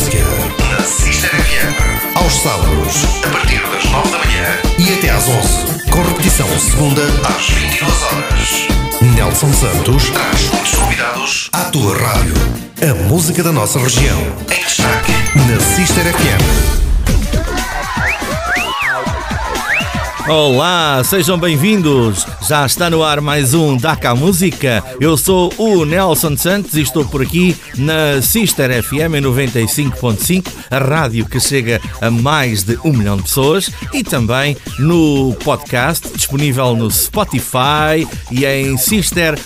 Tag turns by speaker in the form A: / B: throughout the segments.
A: Música na Sister FM. Aos sábados, a partir das 9 da manhã e até às 11. Com repetição segunda às 22 horas. Nelson Santos traz muitos convidados à tua rádio. A música da nossa região. Em destaque na Sister FM.
B: Olá, sejam bem-vindos. Já está no ar mais um Daca Música. Eu sou o Nelson Santos e estou por aqui na Sister FM 95.5, a rádio que chega a mais de um milhão de pessoas e também no podcast disponível no Spotify e em sister.fm.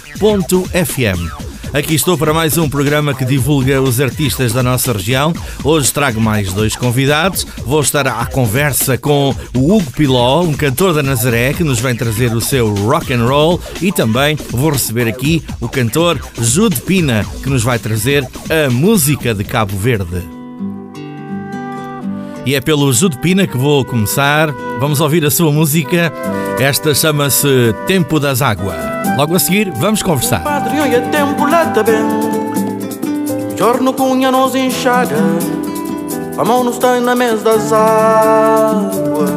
B: Aqui estou para mais um programa que divulga os artistas da nossa região. Hoje trago mais dois convidados. Vou estar à conversa com o Hugo Piló, um cantor da Nazaré que nos vem trazer o seu rock and roll e também vou receber aqui o cantor Jude Pina que nos vai trazer a música de Cabo Verde. E é pelo Jude Pina que vou começar. Vamos ouvir a sua música. Esta chama-se Tempo das Águas. Logo a seguir, vamos conversar.
C: Padre, é tempo lá bem. Giorno cunha nos enxaga. A mão nos está na mesa das águas.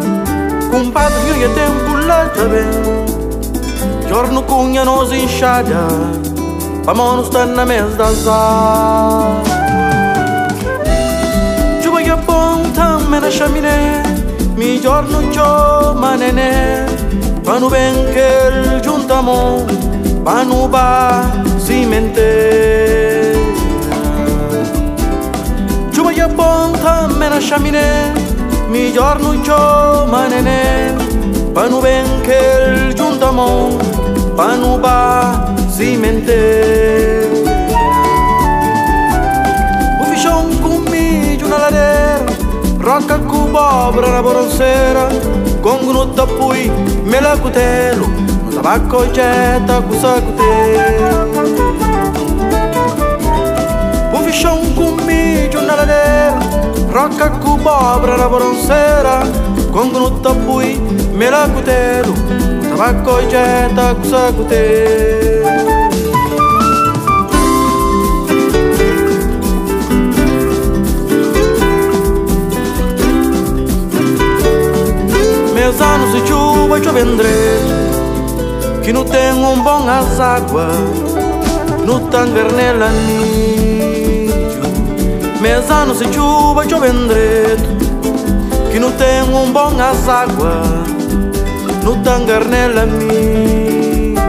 C: Compadre, é tempo lá bem. Giorno cunha nos enxaga. A mão nos está na mesa das águas. شمینه می giorno چو مننه منو بنکل جونتامو منو با سیمنته چوبا یا پونتا منا شمینه می giorno چو مننه منو بنکل جونتامو منو با سیمنته بوفیشون کومی جونالاره Roca cubo, la borosera, con gnutta pui, mela cutelo, con tabacco getta, cusa cutelo. Pufichão comi, jornaladeira, roca cubo, la borosera, con gnutta pui, mela cutelo, con tabacco getta, cusa cutelo. Meus anos de chuva eu vendrei Que não tem um bom as águas No tangernela nicho Meus anos de chuva eu vendrei Que não tem um bom as águas No tangernela nicho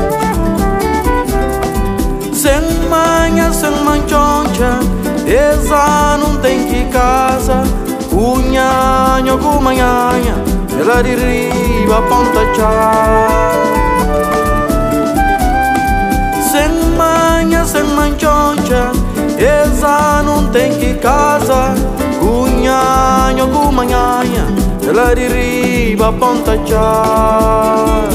C: Sem manhã, sem manchoncha Esa não tem que casa Cunhanho com manhanha ela de riba ponta chá Sem manha, sem manchoncha Esa não tem que casa. Cunhanho com manhanha Ela de riba ponta chá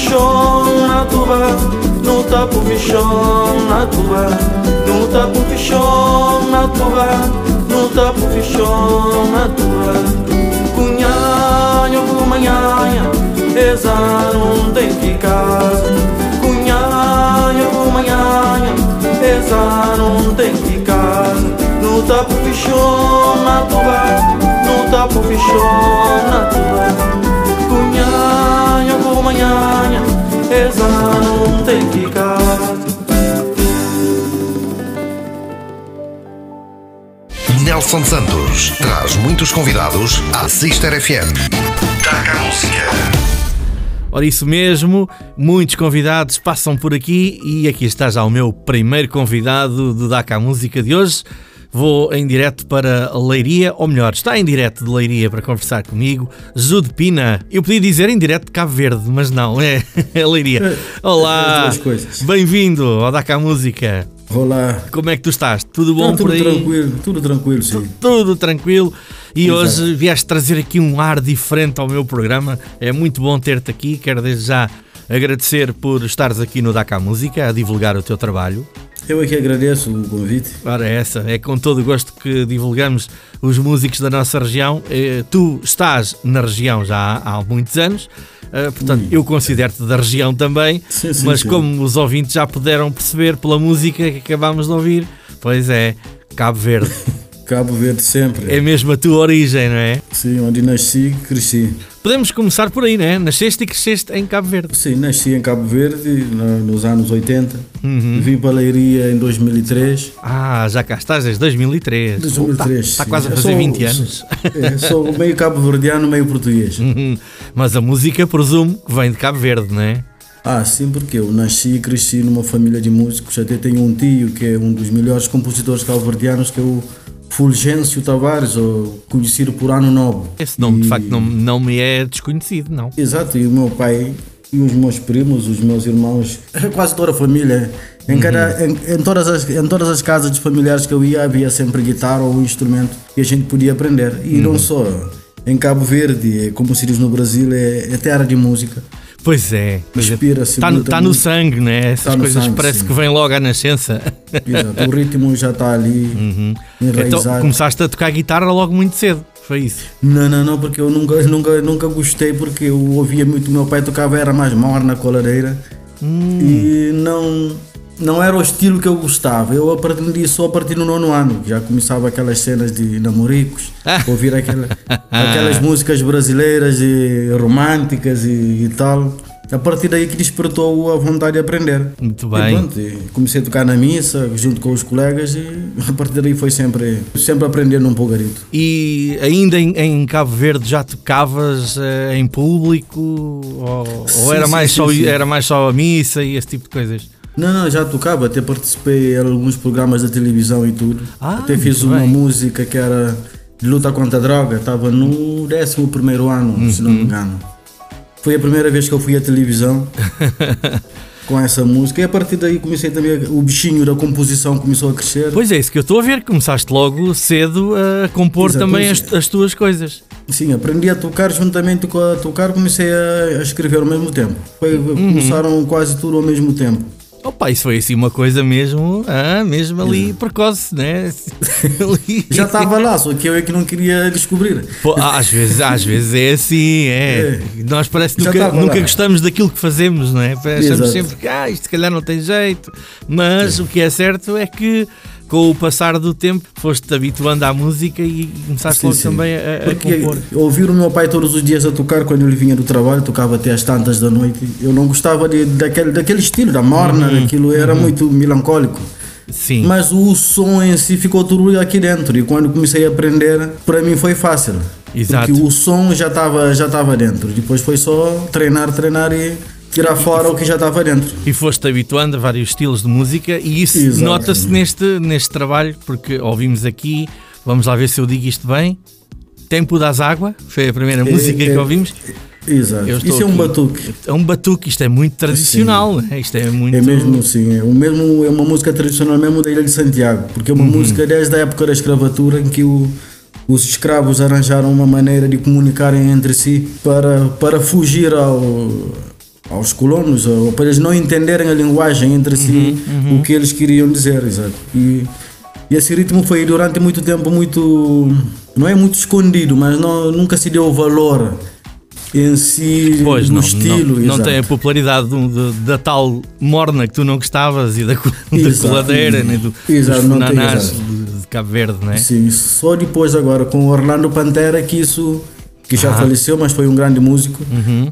C: tapo fichão na tuba No tapo fichão na tuba No tapo fichão na tuba No tapo fichão na tuba. Cunhanha com manhanha Esa não tem que casa. Cunhanha com manhanha Esa não tem que casa. No tapo fichou na tuba No fichou na tuba. Cunhanha manhanha Esa não tem que
A: Nelson Santos traz muitos convidados à Sister FM. Taca a música.
B: Ora, isso mesmo, muitos convidados passam por aqui e aqui está já o meu primeiro convidado do DACA Música de hoje. Vou em direto para Leiria, ou melhor, está em direto de Leiria para conversar comigo, Jude Pina. Eu podia dizer em direto de Cabo Verde, mas não, é, é Leiria. Olá, bem-vindo ao Daca Música.
C: Olá.
B: Como é que tu estás? Tudo bom
C: Não, tudo
B: por aí?
C: tranquilo, tudo tranquilo, sim.
B: Tudo, tudo tranquilo. E
C: Exato.
B: hoje vieste trazer aqui um ar diferente ao meu programa. É muito bom ter-te aqui. Quero desde já agradecer por estares aqui no Daca Música a divulgar o teu trabalho.
C: Eu aqui agradeço o convite.
B: Ora, essa é com todo o gosto que divulgamos os músicos da nossa região. Eh, Tu estás na região já há, muitos anos, eh, portanto, eu considero-te da região também,
C: Sim, sim,
B: mas
C: sim.
B: como os ouvintes já puderam perceber pela música que acabámos de ouvir, pois é, Cabo Verde.
C: Cabo Verde sempre.
B: é mesmo a tua origem, não é?
C: Sim, onde nasci, cresci.
B: Podemos começar por aí, não é? Nasceste e cresceste em Cabo Verde.
C: Sim, nasci em Cabo Verde nos anos 80.
B: Uhum.
C: Vim para a Leiria em 2003.
B: Ah, já cá estás desde 2003.
C: 2003.
B: Está
C: sim.
B: quase a
C: Eu
B: fazer
C: sou-
B: 20 anos.
C: É, sou meio cabo-verdiano, meio português.
B: Uhum. Mas a música, presumo, que vem de Cabo Verde, não é?
C: Ah, sim, porque eu nasci e cresci numa família de músicos. Até tenho um tio que é um dos melhores compositores cabo-verdianos, que é o Fulgêncio Tavares, ou conhecido por Ano Novo.
B: Esse nome, de
C: E-
B: facto, não, não me é desconhecido, não.
C: Exato, e o meu pai e os meus primos, os meus irmãos, quase toda a família. Em, cada, em, em todas as, em todas as casas de familiares que eu ia, havia sempre guitarra ou um instrumento que a gente podia aprender. E não só. Em Cabo Verde, como se diz no Brasil, é, é terra de música.
B: Pois é. Pois é. Está no, tá no
C: muita
B: sangue, né? Essas
C: Tá
B: coisas
C: sangue,
B: parece
C: sim.
B: que vem logo à nascença.
C: Exato, o ritmo já está ali
B: Então
C: enraizado.
B: começaste a tocar guitarra logo muito cedo. Foi isso.
C: Não, não, não, porque eu nunca, nunca, nunca gostei, porque eu ouvia muito o meu pai tocava, era mais morna, coladeira. E não, não era o estilo que eu gostava. Eu aprendi só a partir do nono ano. Já começava aquelas cenas de namoricos, ouvir aquela, aquelas músicas brasileiras e românticas e, e tal. A partir daí que despertou a vontade de aprender.
B: Muito
C: E
B: bem.
C: pronto, e comecei a tocar na missa, junto com os colegas, e a partir daí foi sempre, sempre aprendendo um pouquinho.
B: E ainda em, em Cabo Verde já tocavas eh, em público? Ou, ou
C: Sim,
B: era,
C: sim,
B: mais
C: sim,
B: só, era mais só a missa e esse tipo de coisas?
C: Não, não, já tocava, até participei em alguns programas da televisão e tudo.
B: Ah,
C: até fiz uma
B: bem.
C: música que era de luta contra a droga, estava no 11 primeiro ano, se não
B: Uhum.
C: me engano. Foi a primeira vez que eu fui à televisão com essa música e a partir daí comecei também, o bichinho da composição começou a crescer.
B: Pois é, isso que eu estou a ver. Começaste logo cedo a compor
C: Exato,
B: também as,
C: pois
B: as tuas coisas.
C: Sim, aprendi a tocar juntamente com a tocar, comecei a, a escrever ao mesmo tempo. Foi,
B: Uhum.
C: Começaram quase tudo ao mesmo tempo.
B: Opa, isso foi assim uma coisa mesmo, ah, mesmo ali precoce, né? Ali-
C: Já estava lá, só que eu é que não queria descobrir.
B: Pô, às vezes, às vezes é assim, é. Nós parece que nunca, nunca gostamos daquilo que fazemos, não é? Achamos
C: Exato.
B: sempre que ah, isto se calhar não tem jeito. Mas o que é certo é que com o passar do tempo foste-te habituando à música e começaste
C: Sim,
B: logo
C: sim.
B: também a, a
C: Porque
B: compor.
C: ouvir o meu pai todos os dias a tocar quando ele vinha do trabalho, tocava até às tantas da noite. Eu não gostava de, daquele, daquele estilo, da morna,
B: Uhum.
C: daquilo era muito melancólico.
B: Sim.
C: Mas o som em si ficou tudo aqui dentro e quando comecei a aprender, para mim foi fácil.
B: Exato.
C: Porque o som já estava já estava dentro. Depois foi só treinar, treinar e tirar fora o que já estava dentro.
B: E foste habituando a vários estilos de música e isso nota-se neste, neste trabalho, porque ouvimos aqui, vamos lá ver se eu digo isto bem. Tempo das Água, foi a primeira música que
C: é-
B: ouvimos.
C: Exato. Isso é um
B: aqui.
C: batuque.
B: É um batuque, isto é muito tradicional, né? isto é muito.
C: É mesmo sim, é, o mesmo, é uma música tradicional mesmo da Ilha de Santiago, porque é uma música desde a época da escravatura em que o- os escravos arranjaram uma maneira de comunicarem entre si para, para fugir ao, aos colonos, ou para eles não entenderem a linguagem entre si, o que eles queriam dizer, exato. E, e esse ritmo foi durante muito tempo muito, não é muito escondido, mas não, nunca se deu valor em si
B: Pois
C: no
B: não,
C: estilo.
B: não, não
C: exato.
B: tem a popularidade do- do- da tal morna que tu não gostavas e da, da
C: Exato.
B: coladeira, nem do,
C: Exato,
B: dos
C: não tem,
B: funanás
C: exato.
B: de, de Cabo Verde, não é?
C: Sim, só depois agora com o Orlando Pantera que isso que já faleceu, mas foi um grande músico.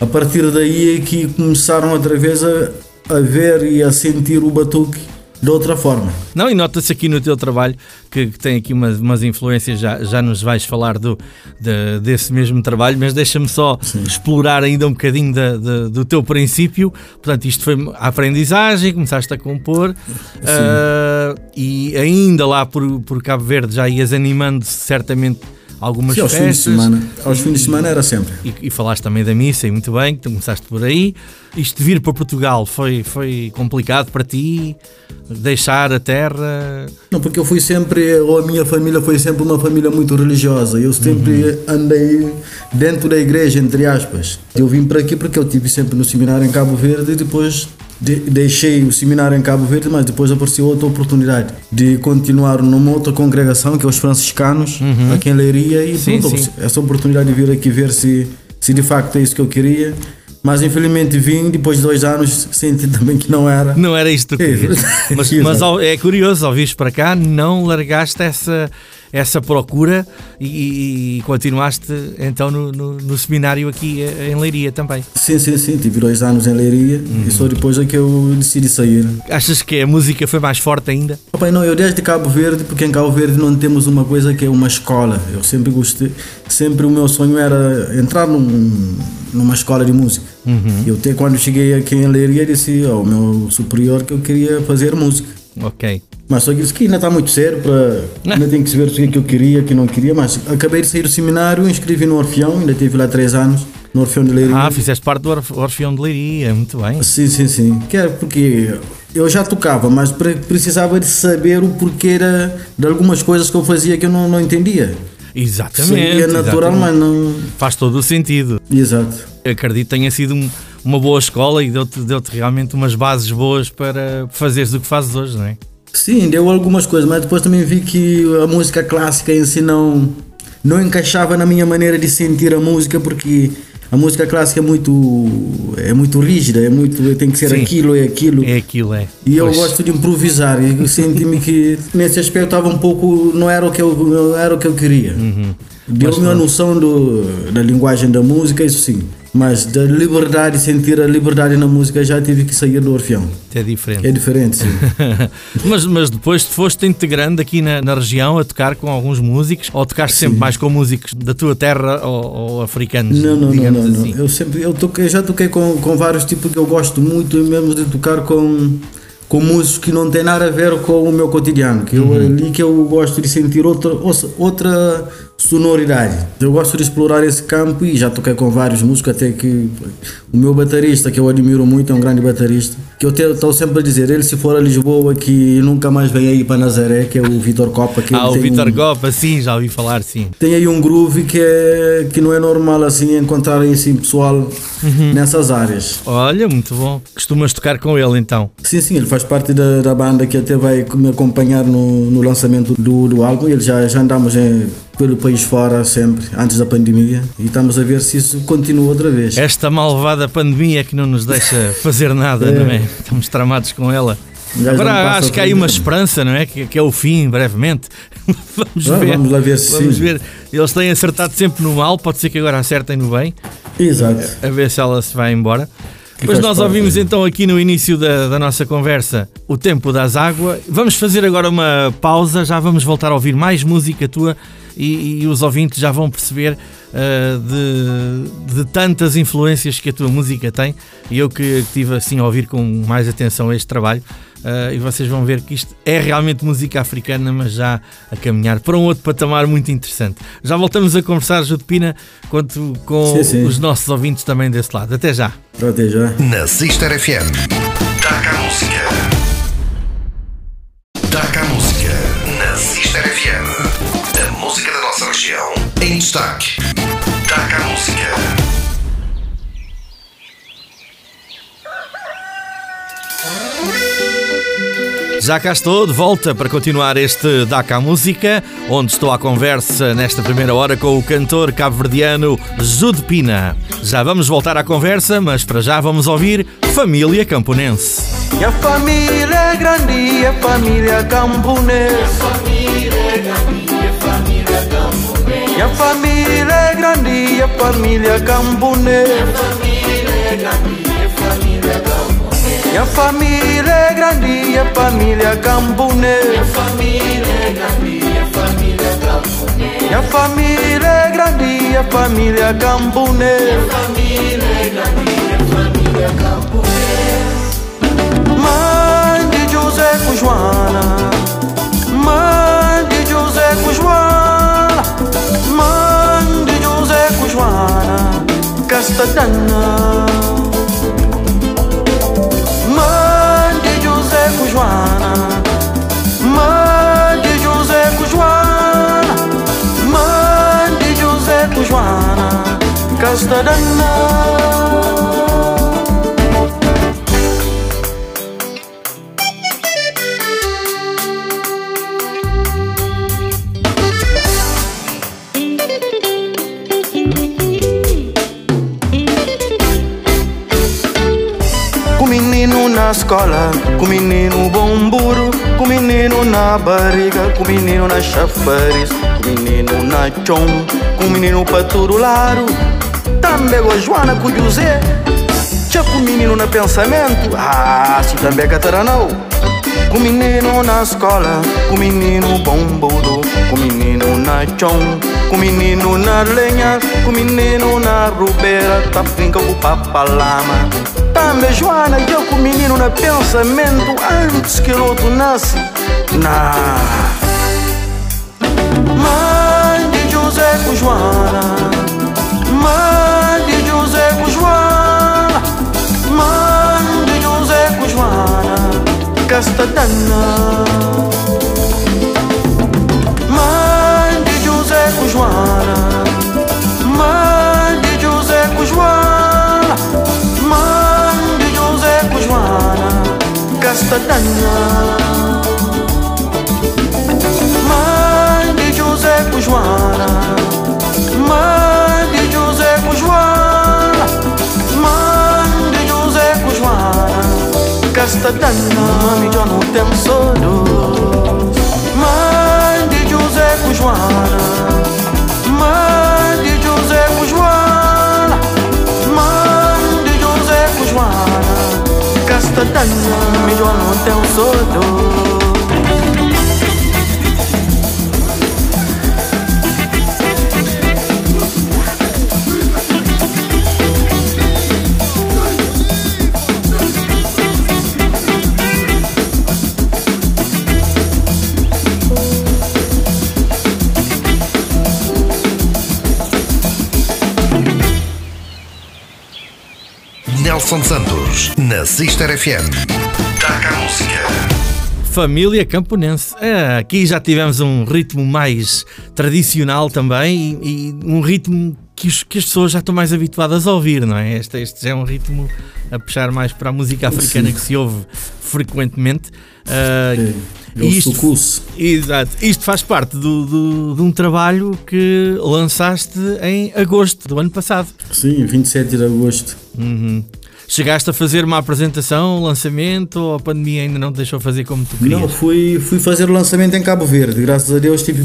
C: A partir daí é que começaram outra vez a, a ver e a sentir o batuque de outra forma.
B: Não, e nota-se aqui no teu trabalho que, que tem aqui umas, umas, influências, já, já nos vais falar do, de, desse mesmo trabalho, mas deixa-me só Sim. explorar ainda um bocadinho da, da, do teu princípio. Portanto, isto foi a aprendizagem, começaste a compor uh, e ainda lá por, por Cabo Verde já ias animando certamente algumas
C: Sim, aos
B: festas.
C: Fins de semana. Aos fins de semana era sempre.
B: E, e, falaste também da missa, e muito bem, tu começaste por aí. Isto de vir para Portugal foi, foi complicado para ti? Deixar a terra?
C: Não, porque eu fui sempre, ou a minha família foi sempre uma família muito religiosa. Eu sempre uhum. andei dentro da igreja, entre aspas. Eu vim para aqui porque eu tive sempre no seminário em Cabo Verde e depois de, deixei o seminário em Cabo Verde, mas depois apareceu outra oportunidade de continuar numa outra congregação, que é os franciscanos, uhum. aqui em Leiria, e sim, pronto, sim. essa oportunidade de vir aqui ver se, se de facto é isso que eu queria. Mas infelizmente vim, depois de dois anos, senti também que não era.
B: Não era isto que é, mas, mas é curioso, ao vires para cá, não largaste essa essa procura e, e continuaste então no, no, no, seminário aqui em Leiria também.
C: Sim, sim, sim. Tive dois anos em Leiria uhum. e só depois é que eu decidi sair.
B: Achas que a música foi mais forte ainda?
C: Papai, não, eu desde Cabo Verde, porque em Cabo Verde não temos uma coisa que é uma escola. Eu sempre gostei, sempre o meu sonho era entrar num, numa escola de música. Uhum. Eu até quando cheguei aqui em Leiria disse ao meu superior que eu queria fazer música.
B: Ok.
C: Mas só que disse que ainda está muito cedo para. Ainda tem que saber o que, é que eu queria, o que não queria. Mas acabei de sair do seminário, inscrevi no Orfeão, ainda tive lá três anos, no Orfeão de Leiria.
B: Ah, fizeste parte do Orfeão de Leiria, muito bem.
C: Sim, sim, sim. Que porque eu já tocava, mas precisava de saber o porquê era de algumas coisas que eu fazia que eu não, não entendia.
B: Exatamente.
C: Seria natural,
B: exatamente.
C: mas não.
B: Faz todo o sentido.
C: Exato.
B: Eu acredito que tenha sido um, uma boa escola e deu-te deu realmente umas bases boas para fazeres o que fazes hoje, não é?
C: Sim, deu algumas coisas, mas depois também vi que a música clássica em si não, não encaixava na minha maneira de sentir a música, porque a música clássica é muito é muito rígida, é muito tem que ser Sim, aquilo é aquilo.
B: É aquilo é.
C: E pois. eu gosto de improvisar e senti-me que nesse aspecto estava um pouco não era o que eu não era o que eu queria. Uhum. Deu-me uma noção do, da linguagem da música, isso sim. Mas da liberdade, sentir a liberdade na música, já tive que sair do Orfeão.
B: É diferente.
C: É diferente, sim.
B: mas, mas depois te foste integrando aqui na, na região a tocar com alguns músicos? Ou tocaste sim. sempre mais com músicos da tua terra ou, ou africanos?
C: Não, não, não, não, assim? não, Eu, sempre, eu, toquei, já toquei com, com vários tipos que eu gosto muito mesmo de tocar com com músicos que não têm nada a ver com o meu cotidiano, que uhum. eu ali que eu gosto de sentir outra outra sonoridade. Eu gosto de explorar esse campo e já toquei com vários músicos, até que o meu baterista, que eu admiro muito, é um grande baterista, que eu estou sempre a dizer, ele se for a Lisboa que nunca mais vem aí para Nazaré, que é o Vitor Copa. Que
B: ah, o Vitor um, Copa, sim, já ouvi falar, sim.
C: Tem aí um groove que, é, que não é normal assim encontrar assim pessoal uhum. nessas áreas.
B: Olha, muito bom. Costumas tocar com ele então?
C: Sim, sim, ele faz parte da, da banda que até vai me acompanhar no, no lançamento do, do álbum, ele já, já andamos em pelo país fora sempre, antes da pandemia, e estamos a ver se isso continua outra vez.
B: Esta malvada pandemia que não nos deixa fazer nada, é. não é? Estamos tramados com ela. Agora acho que há aí uma esperança, não é? Que, que é o fim, brevemente. vamos ver.
C: Vamos lá ver se
B: Vamos sim. ver. Eles têm acertado sempre no mal, pode ser que agora acertem no bem.
C: Exato.
B: A ver se ela se vai embora. Depois nós ouvimos então aqui no início da, da, nossa conversa o tempo das águas. Vamos fazer agora uma pausa, já vamos voltar a ouvir mais música tua e, e os ouvintes já vão perceber uh, de, de, tantas influências que a tua música tem. E eu que estive assim a ouvir com mais atenção este trabalho. Uh, e vocês vão ver que isto é realmente música africana, mas já a caminhar para um outro patamar muito interessante. Já voltamos a conversar, Judepina, quanto com sim, sim. os nossos ouvintes também desse lado. Até já.
C: Até já.
A: Na Sister FM. Taca a música. Em destaque. Taca a música.
B: Já cá estou de volta para continuar este DACA Música, onde estou à conversa nesta primeira hora com o cantor cabo-verdiano Jude Pina. Já vamos voltar à conversa, mas para já vamos ouvir Família Camponense.
D: E a família é grande e a família camponense. E a família é grande família.
C: Minha é Cambune. Minha família é grande família Cambune. Minha família é grande família Cambune. Minha família é grande família Cambune. Mãe de José com Joana. Mãe Castadana. Mãe de José com Joana. Mãe de José com Joana. Mãe de José com Joana Castadana escola, com menino bomburo, com menino na barriga, com menino na chafariz, com menino na chão, com menino paturularo. Também com Joana com José, já com menino na pensamento, ah, se também cataranau. Com menino na escola, com menino bomburo, com menino na chão, com menino na lenha, com menino na rubeira, tá brinca com papalama. Também Joana, eu com menino na pensamento antes que o outro nasce. Na Mãe de José com Joana, Mãe de José com Joana, Mãe de José com Joana, Castadana. Mãe de José com Joana, Castadana. Mãe de José com Mãe de José com Mãe de José com Joana, Castadana, mami já não tem soro. Mãe de José com Castadana, mami já não tem soro.
A: Nelson Santos, na Sister FM. Taca a música.
B: Família Camponense. É, aqui já tivemos um ritmo mais tradicional também e, e um ritmo que, os- que as pessoas já estão mais habituadas a ouvir, não é? Este, este já é um ritmo a puxar mais para a música africana
E: Sim.
B: que se ouve frequentemente. Ah,
E: É o
B: isto-
E: sucus.
B: Exato. Isto faz parte do, do- de um trabalho que lançaste em agosto do ano passado.
E: Sim, 27 de agosto.
B: Uhum. Chegaste a fazer uma apresentação, um lançamento, ou a pandemia ainda não te deixou fazer como tu querias?
E: Não, fui, fui fazer o lançamento em Cabo Verde. Graças a Deus tive,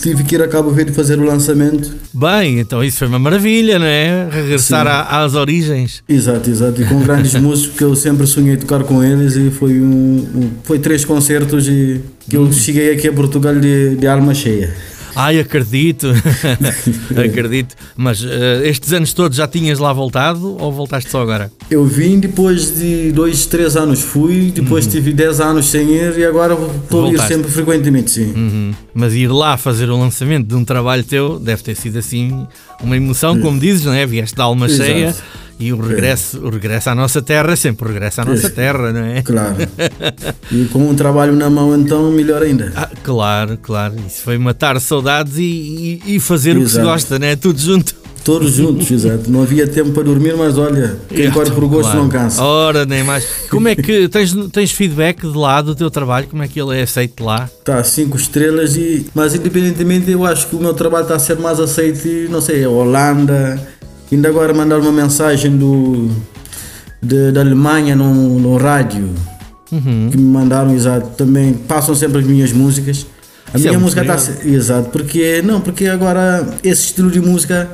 E: tive que ir a Cabo Verde fazer o lançamento.
B: Bem, então isso foi uma maravilha, não é? Regressar à- às origens.
E: Exato, exato. E com grandes músicos que eu sempre sonhei tocar com eles e foi um, um- foi três concertos e que eu cheguei aqui a Portugal de, de alma cheia.
B: Ai, acredito, acredito. Mas eh, estes anos todos já tinhas lá voltado ou voltaste só agora?
E: Eu vim depois de dois, três anos fui, depois tive dez anos sem ir e agora estou a ir sempre frequentemente, sim.
B: Uhum. Mas ir lá fazer o lançamento de um trabalho teu deve ter sido assim uma emoção, como dizes, não é? Vieste da alma
E: Exato.
B: cheia e o regresso, o regresso à nossa terra é sempre o regresso à nossa
E: Isso.
B: terra, não é?
E: Claro. E com um trabalho na mão então melhor ainda.
B: Ah, claro, claro. Isso foi matar saudades e, e- e fazer o que se
E: Exato.
B: gosta, não é? Tudo junto.
E: Todos juntos, exato. Não havia tempo para dormir, mas olha, quem corre por gosto
B: Claro.
E: não cansa.
B: Ora, nem mais. Como é que tens, tens feedback de lá do teu trabalho? Como é que ele é aceito lá?
E: Tá, cinco estrelas e. Mas independentemente eu acho que o meu trabalho está a ser mais aceito, não sei, a Holanda. Ainda agora mandaram uma mensagem do de- da Alemanha no, no rádio
B: Uhum.
E: que me mandaram, exato. Também passam sempre as minhas músicas. A
B: Isso é
E: minha
B: muito
E: música está exato, porque não, porque agora esse estilo de música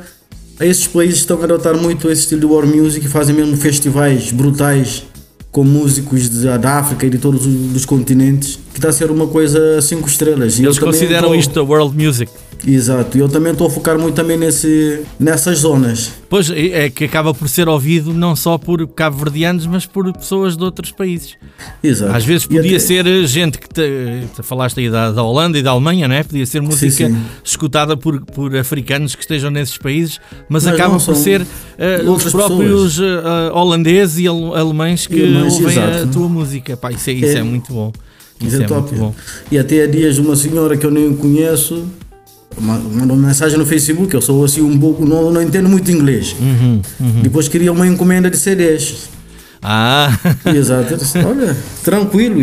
E: esses países estão a adotar muito esse estilo de war music e fazem mesmo festivais brutais
C: com músicos da África e de todos os continentes, que está a ser uma coisa cinco estrelas.
B: Eles consideram
C: tô-
B: isto a world music.
C: Exato, e eu também estou a focar muito também nesse, nessas zonas.
B: Pois é que acaba por ser ouvido não só por cabo-verdianos, mas por pessoas de outros países.
C: Exato.
B: Às vezes podia
C: até-
B: ser eh, gente que te, te falaste aí da, da Holanda e da Alemanha, não é? Podia ser música
C: sim.
B: escutada por, por africanos que estejam nesses países, mas,
C: Mas
B: acaba por ser eh, os próprios eh, eh, holandeses e ale- alemães que
C: Alemães,
B: ouvem a
C: exato.
B: tua música. Pá, isso, é, isso é,
C: É.
B: muito bom. Isso é,
C: é
B: muito bom.
C: E até há dias uma senhora que eu nem conheço mandou uma mensagem no Facebook, eu sou assim um pouco, não, não entendo muito inglês.
B: Uhum,
C: Depois queria uma encomenda de CDs.
B: Ah,
C: Exato. Olha, tranquilo.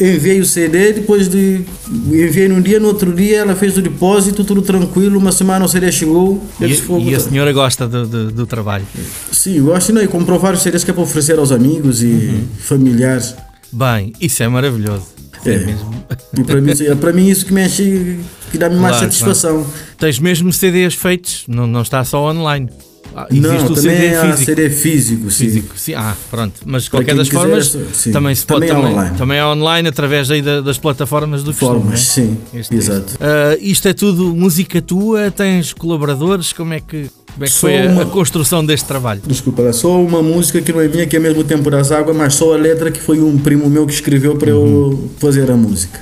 C: Eu enviei o CD, depois de. Enviei num dia, no outro dia ela fez o depósito, tudo tranquilo. Uma semana o CD chegou.
B: E,
C: disse, "Fogo,
B: e a senhora gosta do, do, do trabalho.
C: Sim, eu gosto não, e comprou vários CDs que é para oferecer aos amigos e
B: Uhum.
C: familiares.
B: Bem, isso é maravilhoso. É,
C: É.
B: mesmo.
C: Para mim, é para mim isso que me enche, que dá-me mais
B: Claro,
C: satisfação.
B: Tens mesmo CDs feitos, não, não está só online. Ah, Existe
C: não,
B: o
C: também
B: CD
C: há
B: físico.
C: CD físico, sim.
B: Físico, sim. Ah, pronto. Mas de qualquer das
C: quiser,
B: formas,
C: sim.
B: também se pode
C: Também é
B: também,
C: online.
B: também é online através aí da- das plataformas do costume,
C: Formas,
B: não é?
C: sim.
B: Este-
C: Exato.
B: Ah, isto é tudo música tua? Tens colaboradores? Como é que, como é que
C: Sou
B: foi a,
C: uma-
B: a construção deste trabalho?
C: Desculpa, só uma música que não é minha, que é mesmo Tempo das Águas, mas só a letra que foi um primo meu que escreveu para
B: Uhum.
C: eu fazer a música.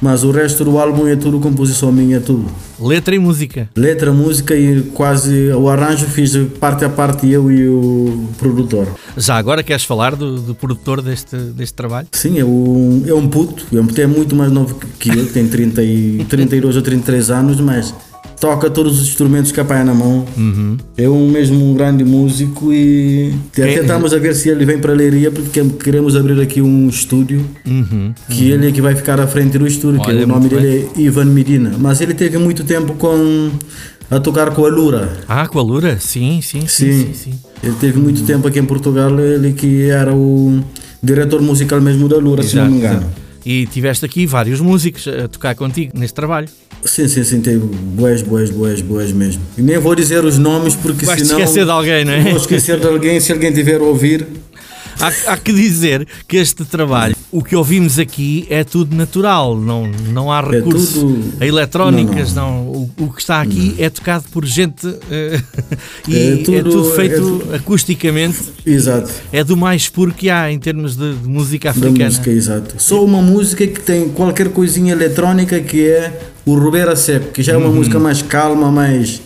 C: Mas o resto do álbum é tudo composição minha, é tudo.
B: Letra e música.
C: Letra, música e quase o arranjo fiz parte a parte eu e o produtor.
B: Já agora queres falar do, do produtor deste, deste trabalho?
C: Sim, é um, é um puto, é um puto é muito mais novo que- que eu, tem 30 e, 32 ou 33 anos, mas toca todos os instrumentos que apanha na mão.
B: Uhum.
C: É um mesmo um grande músico e até
B: É-
C: estamos a ver se ele vem para a Leiria porque queremos abrir aqui um estúdio
B: Uhum.
C: que ele é que vai ficar à frente do estúdio, que
B: Olha,
C: o nome
B: muito
C: dele é Ivan Medina. Mas ele teve muito tempo com a tocar com a Lura.
B: Ah, com a Lura? Sim, sim, sim.
C: Sim.
B: sim, sim.
C: Ele teve muito tempo aqui em Portugal, ele que era o diretor musical mesmo da Lura, se não
B: Exato,
C: me engano.
B: exato. E tiveste aqui vários músicos a tocar contigo neste trabalho.
C: Sim, sim, sim, teve boas, boas, boas, boas mesmo. E nem vou dizer os nomes porque
B: Vais-te
C: senão...
B: esquecer de alguém, não é?
C: Vou esquecer de alguém, se alguém tiver a ouvir.
B: Há, há que dizer que este trabalho, o que ouvimos aqui é tudo natural, não, não há recursos
C: É tudo-
B: a eletrónicas, não, O, o que está aqui é tocado por gente eh, e é
C: É
B: tudo,
C: tudo-
B: feito
C: é
B: acusticamente,
C: Exato.
B: é do mais puro que há em termos de, de música
C: Da
B: africana.
C: música, exato. Só uma música que tem qualquer coisinha eletrónica que é o Rubera Seco, que já é
B: Uhum.
C: uma música mais calma, mais,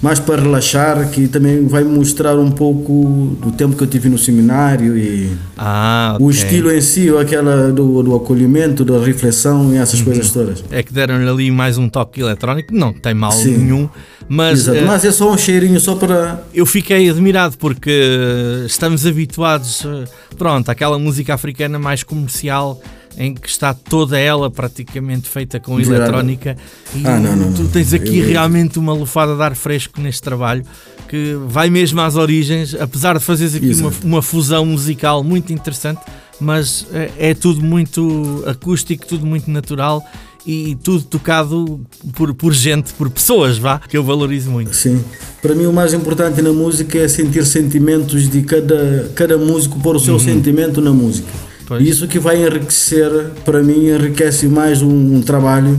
C: mais para relaxar, que também vai mostrar um pouco do tempo que eu tive no seminário e
B: Ah,
C: o
B: ok.
C: estilo em si, aquela do, do acolhimento, da reflexão e essas coisas todas.
B: É que deram-lhe ali mais um toque eletrónico, não tem mal
C: Sim.
B: nenhum, mas
C: Exato.
B: eh,
C: Mas é só um cheirinho só para.
B: eu fiquei admirado porque eh, estamos habituados, eh, pronto, àquela música africana mais comercial em que está toda ela praticamente feita com eletrónica e
C: Ah, não, não,
B: tu
C: não.
B: tens aqui
C: Eu-
B: realmente uma lufada de ar fresco neste trabalho que vai mesmo às origens, apesar de fazeres aqui uma, uma fusão musical muito interessante, mas eh, é tudo muito acústico, tudo muito natural e tudo tocado por, por gente, por pessoas, vá, que eu valorizo muito.
C: Sim. Para mim, o mais importante na música é sentir sentimentos de cada, cada músico, pôr o seu sentimento na música.
B: Pois.
C: Isso que vai enriquecer, para mim, enriquece mais um, um trabalho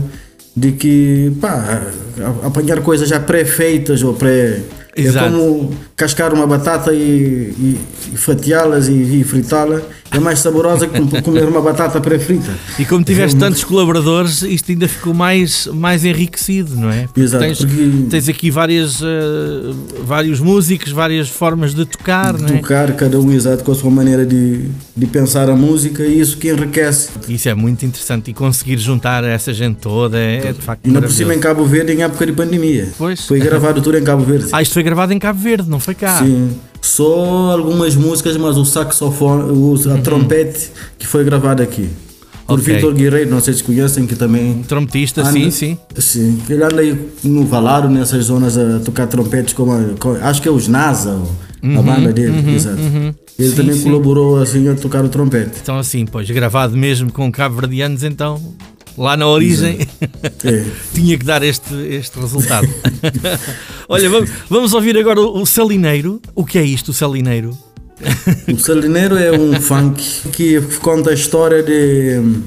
C: de que, pá, apanhar coisas já pré-feitas ou pré.
B: Exato.
C: É como cascar uma batata e, e- e fatiá-las e, e fritá-la. É mais saborosa que com- comer uma batata pré-frita.
B: E como tiveste tantos colaboradores, isto ainda ficou mais, mais enriquecido, não é? Porque
C: Exato,
B: Tens,
C: porque-
B: tens aqui várias, eh, vários músicos, várias formas de tocar, não é?
C: Tocar, cada um exato com a sua maneira de, de pensar a música e isso que enriquece.
B: Isso é muito interessante e conseguir juntar essa gente toda é, é de facto
C: Ainda por cima em. Cabo Verde, em época de pandemia.
B: Pois.
C: Foi gravado tudo em Cabo Verde.
B: Ah, isto foi gravado em Cabo Verde, não foi cá?
C: Sim. Só algumas músicas, mas o saxofone, o, a trompete que foi gravado aqui. Por
B: Ok.
C: Vitor Guerreiro, não sei se conhecem, que também.
B: Trompetista,
C: anda-
B: sim, sim.
C: Sim. Ele anda aí no Valado, nessas zonas, a tocar trompetes, como, a- acho que é os NASA, o- a banda dele. exato. Ele
B: Sim,
C: também
B: sim.
C: colaborou assim a tocar o trompete.
B: Então assim, pois, gravado mesmo com cabo-verdianos, então lá na origem tinha que dar este, este resultado. Olha, vamos, vamos ouvir agora o, o Salineiro. O que é isto, o Salineiro?
F: O Salineiro é um funk que conta a história de.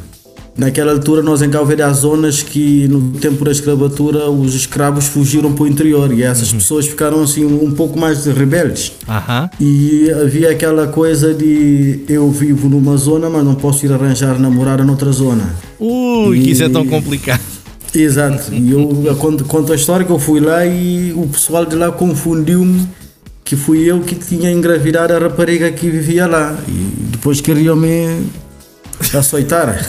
F: Naquela altura, nós em Cabo Verde há zonas que, no tempo da escravatura, os escravos fugiram para o interior e essas pessoas ficaram assim um pouco mais rebeldes.
B: Aham.
F: E havia aquela coisa de eu vivo numa zona, mas não posso ir arranjar namorada noutra zona.
B: Ui, que isso é tão complicado.
F: Exato. E eu eu conto, conto a história que eu fui lá e o pessoal de lá confundiu-me que fui eu que tinha engravidado a rapariga que vivia lá. E depois queriam me açoitar,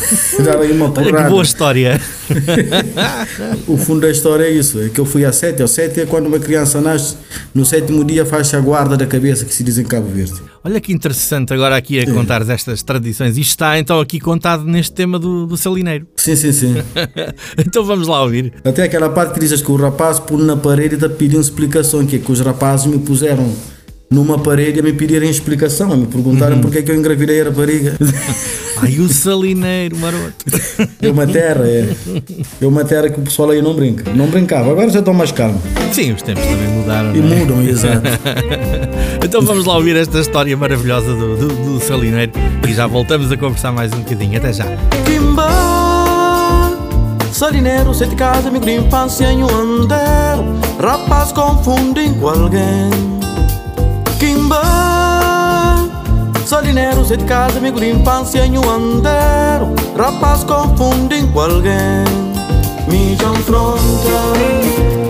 F: dar aí uma
B: Olha que
F: porrada.
B: boa história.
F: O fundo da história é isso, é que eu fui a sete. Ao sete é quando uma criança nasce, no sétimo dia faz-se a guarda da cabeça, que se diz em Cabo Verde.
B: Olha que interessante agora aqui a contar estas tradições. Isto está então aqui contado neste tema do, do salineiro.
F: Sim, sim, sim.
B: então vamos lá ouvir.
F: Até aquela parte que dizes que o rapaz pôs na parede e pedindo explicação, que é que os rapazes me puseram numa parede a me pedirem explicação, a me perguntarem porque é que eu engravidei a rapariga.
B: Ai, o salineiro, maroto.
F: É uma terra, é. É uma terra que o pessoal aí não brinca. Não brincava, agora já estão mais calmos.
B: Sim, os tempos também mudaram.
F: E
B: não é?
F: mudam, exato.
B: Então vamos lá ouvir esta história maravilhosa do, do, do salineiro e já voltamos a conversar mais um bocadinho. Até já.
C: Kimba Salineiro, sete casa, amigo de infância em um andeiro Rapaz confundem com alguém Kimba Salineiro, sete casa, amigo de infância em um andeiro Rapaz confundem com alguém. Me afronta,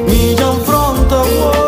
C: me afronta, oi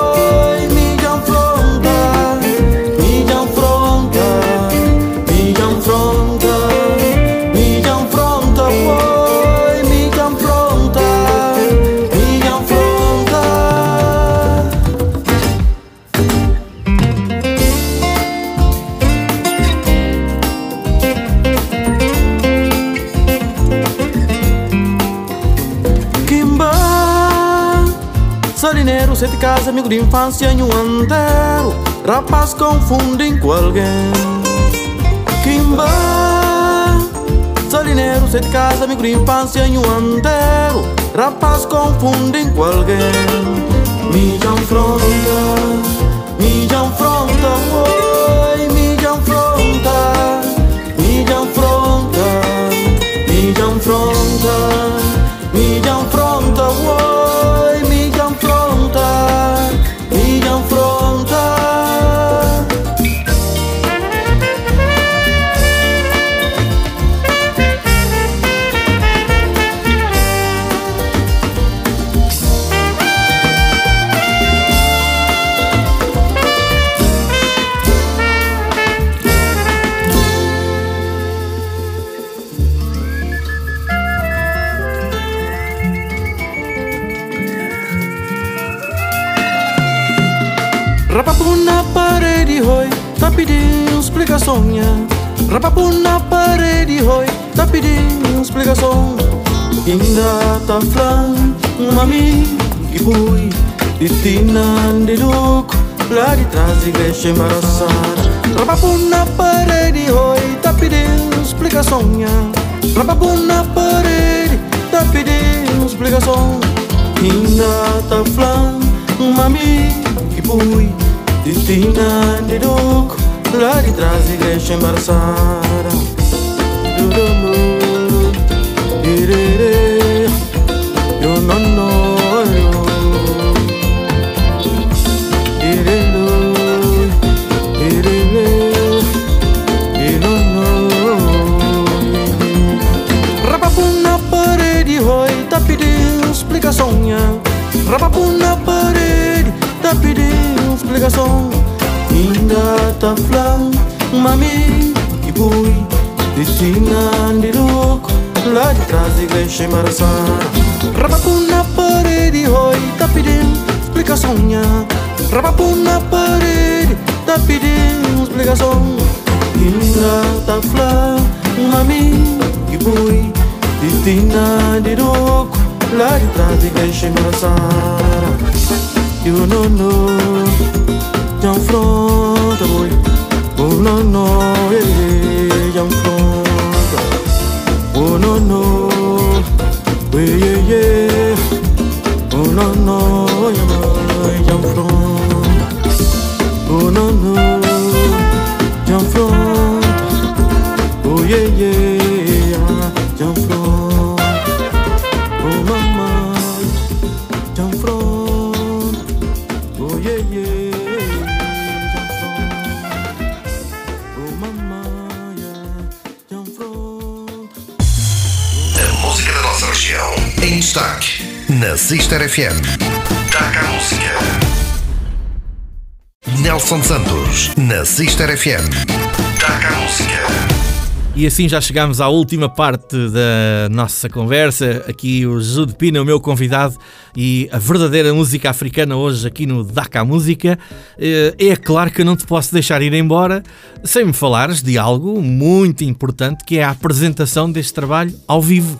C: sete casa, amigo de infância em um andeiro. Rapaz confundem com alguém. Kimba Salineiro, sete casa, amigo de infância em um andeiro Rapaz confundem com alguém Me afronta, me afronta, oi Rapapu na parede, roi, tá pedindo explicação, nha. Rapapu na parede, roi, tá pedindo explicação. Ainda tá falando, mami, que boi, de tina de louco, lá de trás igreja embaraçada. Rapapu na parede, roi, tá pedindo explicação, nha. Rapapu na parede, tá pedindo explicação. Ainda tá falando, mami, que boi, de tina de louco, lá de trás igreja embaraçada. Eu não know. Irelo, irele, eu não know. Rapapum na parede, roi, tá pedindo explicação, nha. Rapapum na parede, tá pedindo explicação. Ainda tá falando, mami, que boi, destinando de louco, lá de trás igreja embaraçada. Rapapum na parede, roi, tá pedindo explicação, nha. Rapapum na parede, tá pedindo explicação. Ainda tá falando, mami, que boi, destinando de louco, lá de trás igreja embaraçada. You don't know, Ella un fronte voi, uno no, ella un boy. Oh no, we yeah yeah, Oh no, no, un fronte, uno no,
A: ella un fronte, oh yeah yeah. Sister FM. Taca a música. Nelson Santos na Sister FM. Taca a música.
B: E assim já chegamos à última parte da nossa conversa. Aqui o Jude Pina, o meu convidado, e a verdadeira música africana hoje aqui no Daca Música. Eh, é claro que eu não te posso deixar ir embora sem me falares de algo muito importante que é a apresentação deste trabalho ao vivo.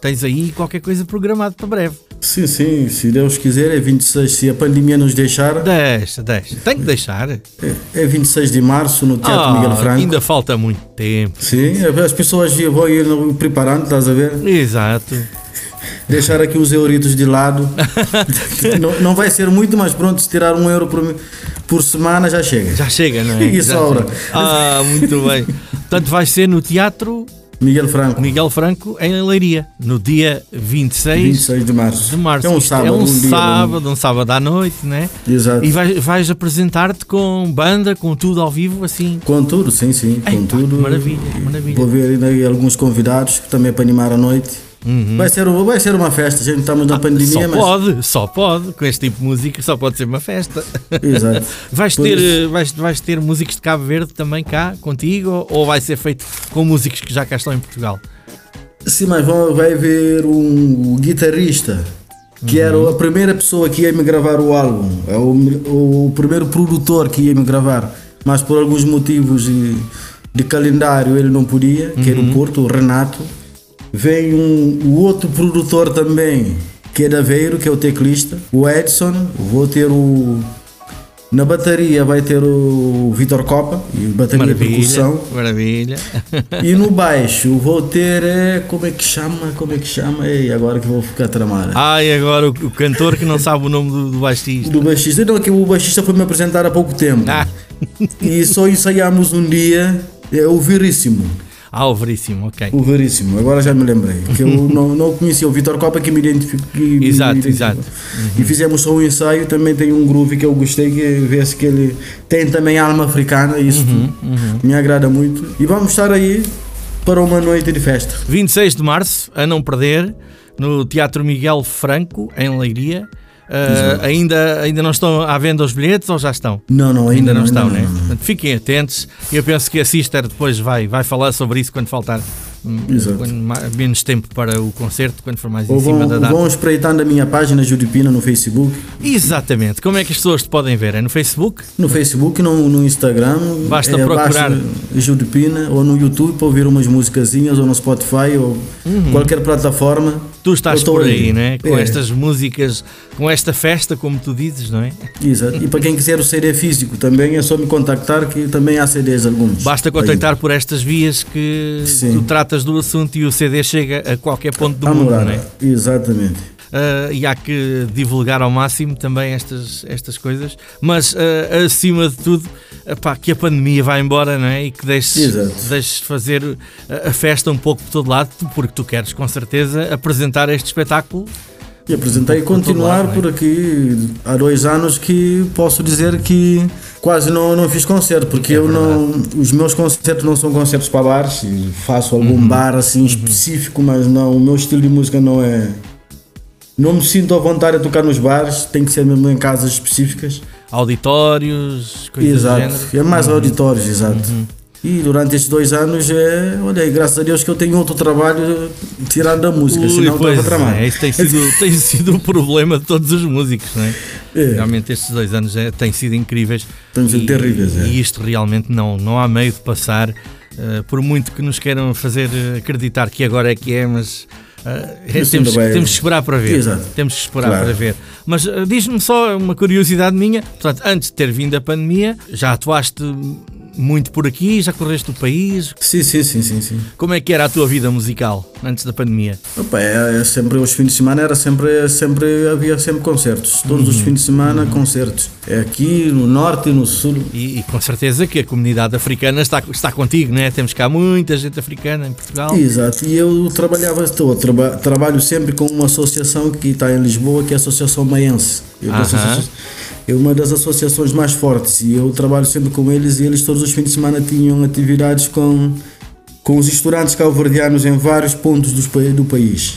B: Tens aí qualquer coisa programado para breve.
C: Sim, sim, se Deus quiser é 26, se a pandemia nos deixar.
B: Deixa, deixa. Tem que deixar. É,
C: é 26 de março no Teatro
B: Ah,
C: Miguel Franco.
B: ainda falta muito tempo.
C: Sim, as pessoas vão ir preparando, estás a ver?
B: Exato.
C: Deixar aqui os euritos de lado. não, não vai ser muito, mas pronto, se tirar um euro por, por semana já chega.
B: Já chega, não é?
C: E sobra.
B: Ah, muito bem. Portanto, vai ser no Teatro
C: Miguel Franco,
B: Miguel Franco, em Leiria, no dia 26,
C: 26 de março.
B: de março.
C: É um
B: Isto
C: sábado.
B: É um,
C: dia
B: sábado, um sábado à noite, né?
C: Exato.
B: E vais, vais apresentar-te com banda, com tudo ao vivo, assim.
C: Com tudo, sim, sim,
B: Ei,
C: com
B: pá,
C: tudo.
B: maravilha, maravilha.
C: Vou ver alguns convidados também para animar a noite. Vai, ser, vai ser uma festa, gente estamos na pandemia,
B: Uhum. Ah, Só
C: mas.
B: pode, só pode. Com este tipo de música só pode ser uma festa.
C: Exato.
B: Vais
C: Por
B: ter,
C: isso-
B: vais, vais ter músicos de Cabo Verde também cá contigo ou vai ser feito com músicos que já cá estão em Portugal?
C: Sim, mas vai ver um guitarrista que era a primeira pessoa que ia me gravar o álbum, é o, o primeiro produtor que ia me gravar, mas por alguns motivos de, de calendário ele não podia, que era o Porto, o Renato. Vem um, o outro produtor também, que é da Aveiro, que é o teclista, o Edson. Vou ter o. Na bateria vai ter o Vitor Copa, e bateria de percussão.
B: maravilha.
C: E no baixo vou ter. é, como é que chama? Como é que chama? Ei, agora que vou ficar tramada.
B: Ai, agora o, o cantor que não sabe o nome do, do baixista.
C: Do baixista. Não, que o baixista foi me apresentar há pouco tempo.
B: Ah.
C: E só ensaiámos um dia. É o Veríssimo.
B: Ah, o Veríssimo, ok.
C: O Veríssimo, agora já me lembrei. Que eu não, não conhecia o Vitor Copa que me identificou.
B: Exato, exato.
C: E fizemos só um ensaio. Também tem um groove que eu gostei. Que vê-se que ele tem também alma africana. Isso
B: Uhum,
C: me agrada muito. E vamos estar aí para uma noite de festa.
B: 26 de março, a não perder, no Teatro Miguel Franco, em Leiria. Ah, ainda, ainda não estão à venda os bilhetes ou já estão?
C: Não, não,
B: Ainda,
C: ainda,
B: não, estão,
C: ainda
B: né?
C: não, não.
B: Portanto, fiquem atentos. Eu penso que a Sister depois vai, vai falar sobre isso quando faltar
C: Exato.
B: quando menos tempo para o concerto, quando for mais em
C: Ou
B: cima
C: vão,
B: da data.
C: vão espreitando a minha página Judipina no Facebook.
B: Exatamente. Como é que as pessoas te podem ver? É no Facebook?
C: No Facebook, no, no Instagram.
B: Basta procurar.
C: Judipina ou no YouTube para ouvir umas musicazinhas ou no Spotify ou qualquer plataforma.
B: Uhum. Tu estás por aí,
C: aí.
B: né? Com
C: É.
B: estas músicas, com esta festa, como tu dizes, não é?
C: Exato. E para quem quiser o CD físico também é só me contactar que também há CDs alguns.
B: Basta contactar por estas vias que
C: Sim.
B: tu tratas do assunto e o CD chega a qualquer ponto do
C: A
B: mundo,
C: morar.
B: não é?
C: Exatamente.
B: Ah, e há que divulgar ao máximo também estas, estas coisas, mas ah, acima de tudo, epá, que a pandemia vá embora não é? e que deixes, deixes fazer a, a festa um pouco por todo lado, porque tu queres com certeza apresentar este espetáculo.
C: E apresentei continuar
B: lado, é?
C: por aqui há dois anos que posso dizer que quase não, não fiz concerto, porque
B: É
C: eu não. Os meus concertos não são concertos para bares, faço algum
B: Uhum.
C: bar assim específico, mas não, o meu estilo de música não é. Não me sinto à vontade a tocar nos bares, tem que ser mesmo em casas específicas.
B: Auditórios, coisas
C: exato. É mais auditórios, exato. E durante estes dois anos, é, olha, aí, graças a Deus que eu tenho outro trabalho tirado da música,
B: Ui,
C: senão
B: pois
C: estava tramado.
B: é, isso tem sido, tem sido o problema de todos os músicos, não é?
C: É.
B: Realmente estes dois anos é, têm sido incríveis.
C: Têm sido terríveis, é.
B: E isto realmente não, não há meio de passar, eh, por muito que nos queiram fazer acreditar que agora é que é, mas
C: Isso
B: temos, temos que esperar para ver.
C: Exato.
B: Temos que esperar
C: Claro.
B: para ver. Mas eh, diz-me só uma curiosidade minha, portanto, antes de ter vindo a pandemia, já atuaste muito por aqui, já correste o país.
C: Sim, sim, sim, sim, sim.
B: Como é que era a tua vida musical antes da pandemia?
C: Opa, é, é sempre os fins de semana era sempre, sempre havia sempre concertos. Todos
B: Uhum.
C: os fins de semana concertos. É aqui no norte e no sul.
B: E, e com certeza que a comunidade africana está, está contigo, não é? Temos cá muita gente africana em Portugal.
C: Exato. E eu trabalhava, estou, traba, trabalho sempre com uma associação que está em Lisboa, que é a Associação Maiense. Eu É uma das associações mais fortes e eu trabalho sempre com eles e eles todos os fins de semana tinham atividades com com os estudantes cabo-verdianos em vários pontos pa- do país.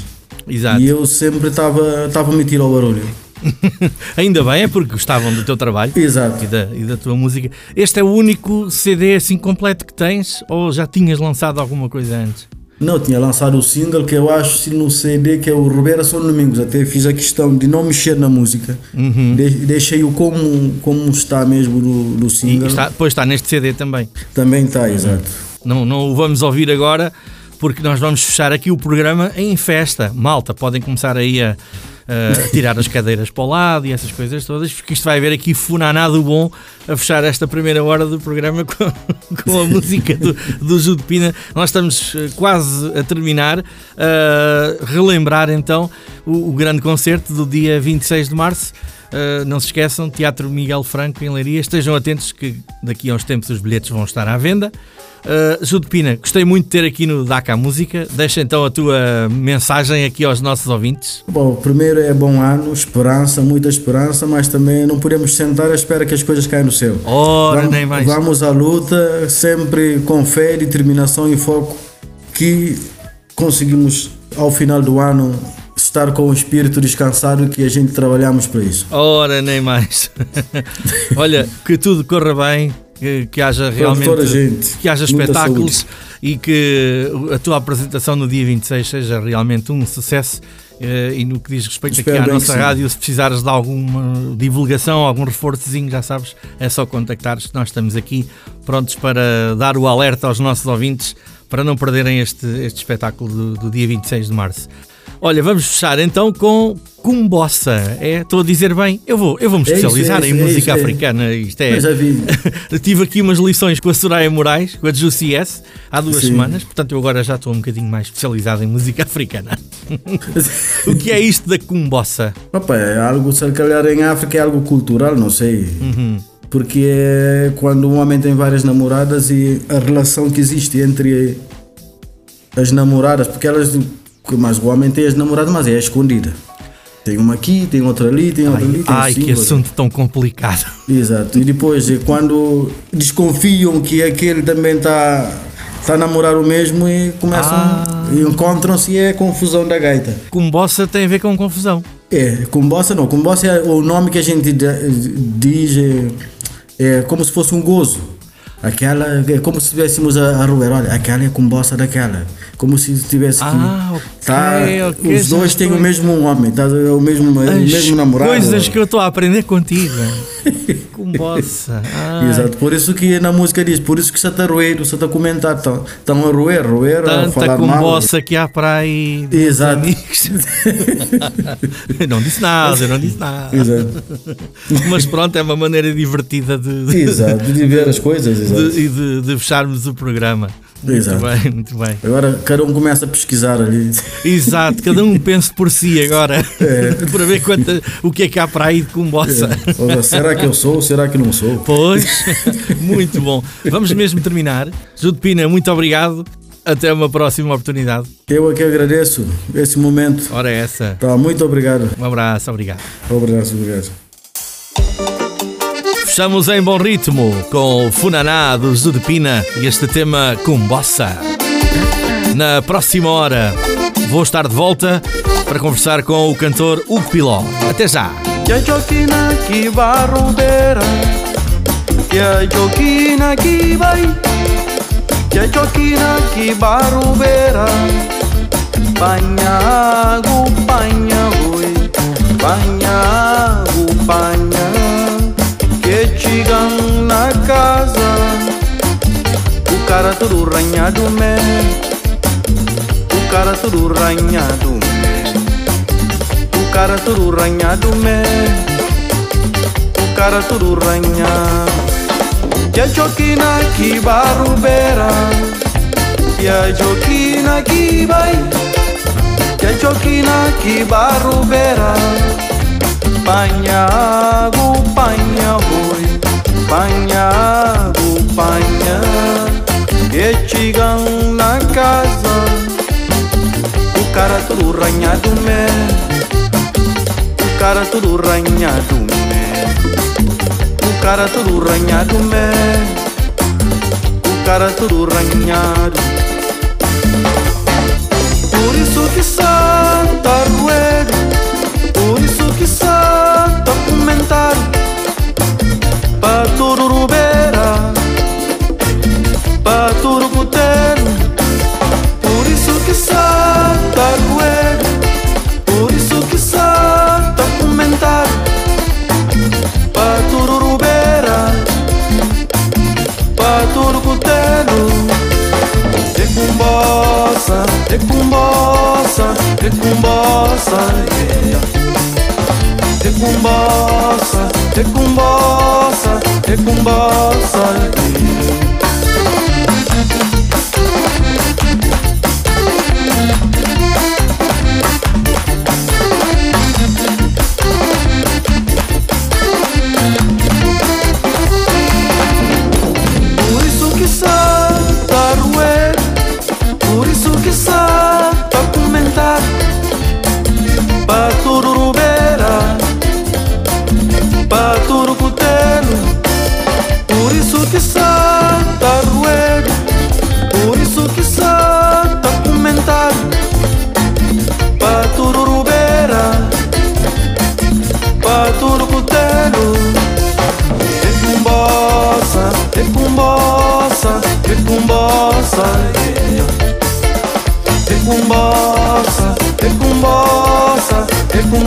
B: Exato.
C: E eu sempre estava a meter ao barulho.
B: Ainda bem, é porque gostavam do teu trabalho
C: Exato.
B: e da, e da tua música. Este é o único CD assim completo que tens ou já tinhas lançado alguma coisa antes?
C: Não, tinha lançado o single que eu acho se no CD que é o Ribeira São Domingos. Até fiz a questão de não mexer na música. De- deixei-o como, como está mesmo do, do
B: E
C: single.
B: está, depois está neste CD também.
C: Também está, exato.
B: Não, não o vamos ouvir agora porque nós vamos fechar aqui o programa em festa. Malta, podem começar aí a, a tirar as cadeiras para o lado e essas coisas todas, porque isto vai haver aqui funanado bom a fechar esta primeira hora do programa com, com a música do, do Ju de Pina. Nós estamos eh, quase a terminar. a relembrar então o, o grande concerto do dia 26 de março. Uh, não se esqueçam, Teatro Miguel Franco em Leiria. Estejam atentos que daqui a uns tempos os bilhetes vão estar à venda. Uh, Pina, gostei muito de ter aqui no DACA Música. Deixa então a tua mensagem aqui aos nossos ouvintes.
C: Bom, primeiro é bom ano, esperança, muita esperança, mas também não podemos sentar à espera que as coisas caiam no céu.
B: Ora,
C: vamos,
B: nem mais.
C: vamos à luta, sempre com fé, determinação e foco, que conseguimos ao final do ano estar com o espírito descansado que a gente trabalhamos para isso.
B: Ora, nem mais. Olha, que tudo corra bem, que, que haja realmente
C: gente.
B: que haja espetáculos
C: saúde.
B: e que a tua apresentação no dia 26 seja realmente um sucesso. Eh, E no que diz respeito
C: Espero
B: aqui à nossa rádio, se precisares de alguma divulgação, algum reforçozinho, já sabes, é só contactares que nós estamos aqui prontos para dar o alerta aos nossos ouvintes para não perderem este, este espetáculo do, do dia 26 de março. Olha, vamos fechar então com Cumbossa. É, estou a dizer bem, eu vou, eu vou me
C: É isso,
B: especializar
C: é
B: em
C: isso, é
B: música
C: isso, é.
B: africana. Isto é.
C: Eu já vi.
B: Eu Tive aqui umas lições com a Soraya Moraes, com a Jussi S, há duas
C: Sim.
B: semanas, portanto eu agora já estou um bocadinho mais especializado em música africana. o que é isto da Cumbossa?
C: Opa, é algo, se calhar em África é algo cultural, não sei.
B: Uhum.
C: Porque é quando um homem tem várias namoradas e a relação que existe entre as namoradas, porque elas. Mas o homem tem as namoradas, mas é escondida. Tem uma aqui, tem outra ali, tem outra ali, tem
B: Ai, que
C: cinco.
B: assunto tão complicado.
C: Exato. E depois, eh, quando desconfiam que aquele também está tá a namorar o mesmo e começam.
B: Ah.
C: e encontram-se e é a confusão da gaita.
B: Cumbossa tem a ver com confusão.
C: É, cumbossa não. Cumbossa é o nome que a gente diz, é, é como se fosse um gozo. Aquela, é como se estivéssemos a, a roer, olha, aquela é cumbossa daquela. Como se tivesse.
B: Ah, ok,
C: tá,
B: ok,
C: os dois têm
B: estou-
C: o mesmo homem, tá, o mesmo, o
B: As
C: mesmo namorado.
B: coisas que eu estou a aprender contigo. Cumbossa. Ai,
C: Exato, por isso que na música diz, por isso que você está a roer, você está a comentar, estão estão a roer, roer, a falar mal.
B: cumbossa que há para aí.
C: Exato.
B: eu não disse nada, eu não disse nada.
C: Exato,
B: Mas pronto, é uma maneira divertida de,
C: exato, de ver as coisas, exato.
B: De- e de, de fecharmos o programa. Muito
C: Exato.
B: bem, muito bem.
C: Agora cada um começa a pesquisar ali.
B: Exato, cada um pense por si agora.
C: É.
B: para ver quanta, o que é que há para aí de cumbossa.
C: Olha, será que eu sou? Será que não sou?
B: Pois, muito bom. Vamos mesmo terminar. Jude Pina, muito obrigado. Até uma próxima oportunidade.
C: Eu é que agradeço esse momento.
B: Ora, é essa.
C: Tá, muito obrigado.
B: Um abraço, obrigado.
C: Obrigado, obrigado.
B: Fechamos em bom ritmo com o Funaná do Jude Pina e este tema Cumbossa. Na próxima hora vou estar de volta para conversar com o cantor Hugo Piló. Até já!
D: Casa. O cara todo ranhado, me O cara todo ranhado, me o cara todo ranhado me O cara todo ranhado. E a joquina que vai rubeira E a joquina que vai. E a joquina que vai rubeira Panhago, Panha, o panha chegam na casa. O cara tudo ranhado me O cara tudo ranhado me O cara tudo ranhado me O cara tudo ranhado.
C: Por isso que santa Rueda Por isso que santa comentário. Patururubera Paturucutena. Por isso que Santa coelho Por isso que Santa comentar. Patururubera é Decumbosa, decumbosa, decumbosa, yeah. Decumbosa, bossa, é com bossa,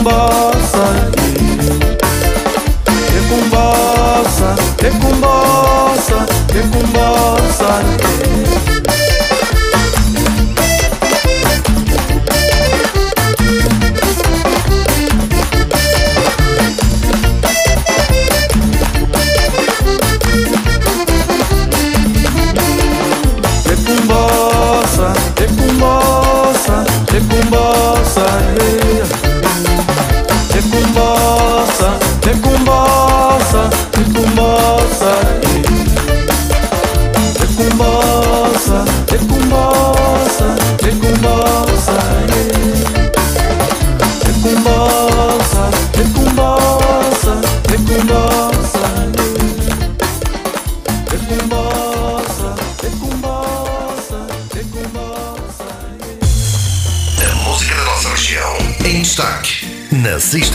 C: é com bossa, é com bossa, é com bossa.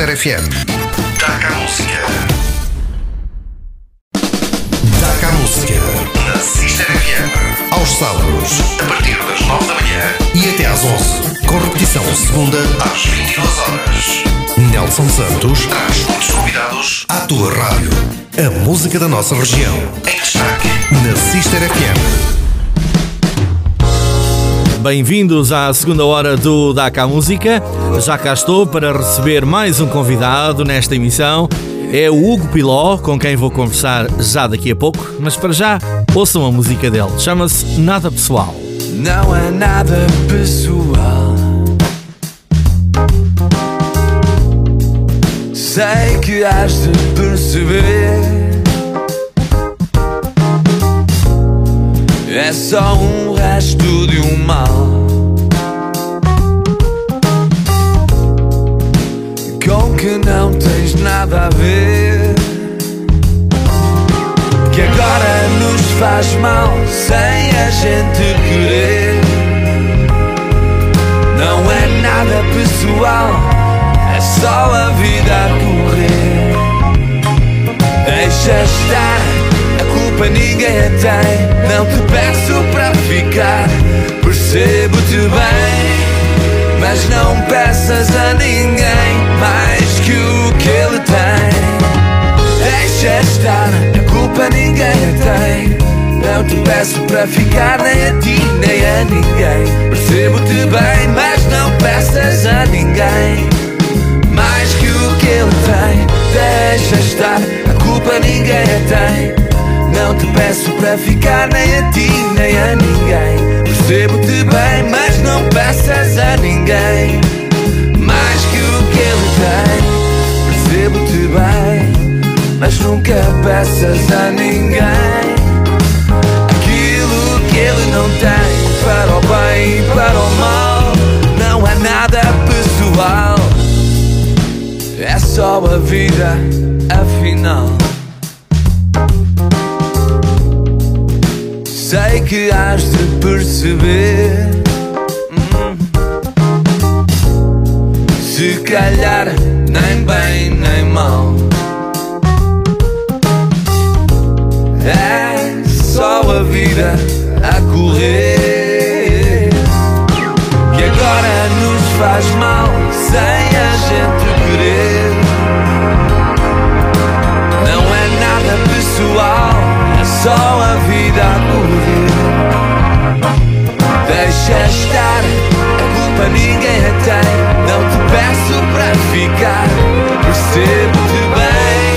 A: Sister FM. Taca a música. Taca a música. Na Sister FM. Aos sábados, a partir das 9 da manhã e até às 11. Com repetição segunda às 22 horas. Nelson Santos traz muitos convidados à tua rádio. A música da nossa região. Em destaque. Na Sister FM.
B: Bem-vindos à segunda hora do Daca Música. Já cá estou para receber mais um convidado nesta emissão. É o Hugo Piló, com quem vou conversar já daqui a pouco, mas para já, ouçam a música dele. Chama-se Nada Pessoal.
G: Não é nada pessoal. Sei que has de perceber. É só um resto de um mal. Com que não tens nada a ver. Que agora nos faz mal sem a gente querer. Não é nada pessoal É só a vida a correr. Deixa estar culpa ninguém tem. Não te peço para ficar, percebo-te bem. Mas não peças a ninguém mais que o que ele tem. Deixa estar, a culpa ninguém tem. Não te peço para ficar nem a ti nem a ninguém. Percebo-te bem, mas não peças a ninguém mais que o que ele tem. Deixa estar, a culpa ninguém tem. Não te peço para ficar nem a ti nem a ninguém. Percebo-te bem, mas não peças a ninguém. Mais que o que ele tem Percebo-te bem, mas nunca peças a ninguém. Aquilo que ele não tem Para o bem e para o mal Não é nada pessoal. É só a vida, afinal que has de perceber. Hum. Se calhar nem bem nem mal. É só a vida a correr. Que agora nos faz mal sem a gente querer. Não é nada pessoal, é só a vida a correr deixa estar. A culpa ninguém a tem. Não te peço para ficar. Percebo-te bem,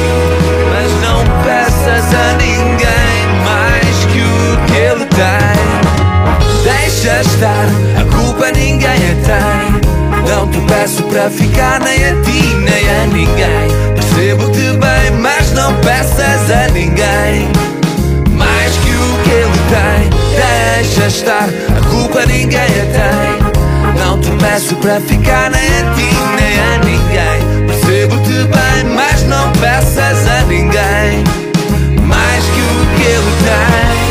G: mas não peças a ninguém mais que o que ele tem. Deixa estar. A culpa ninguém a tem. Não te peço para ficar nem a ti nem a ninguém. Percebo-te bem, mas não peças a ninguém mais que o que ele tem deixa estar, a culpa ninguém a tem. Não te peço para ficar nem a ti nem a ninguém. Percebo-te bem, mas não peças a ninguém. Mais que o que ele tem.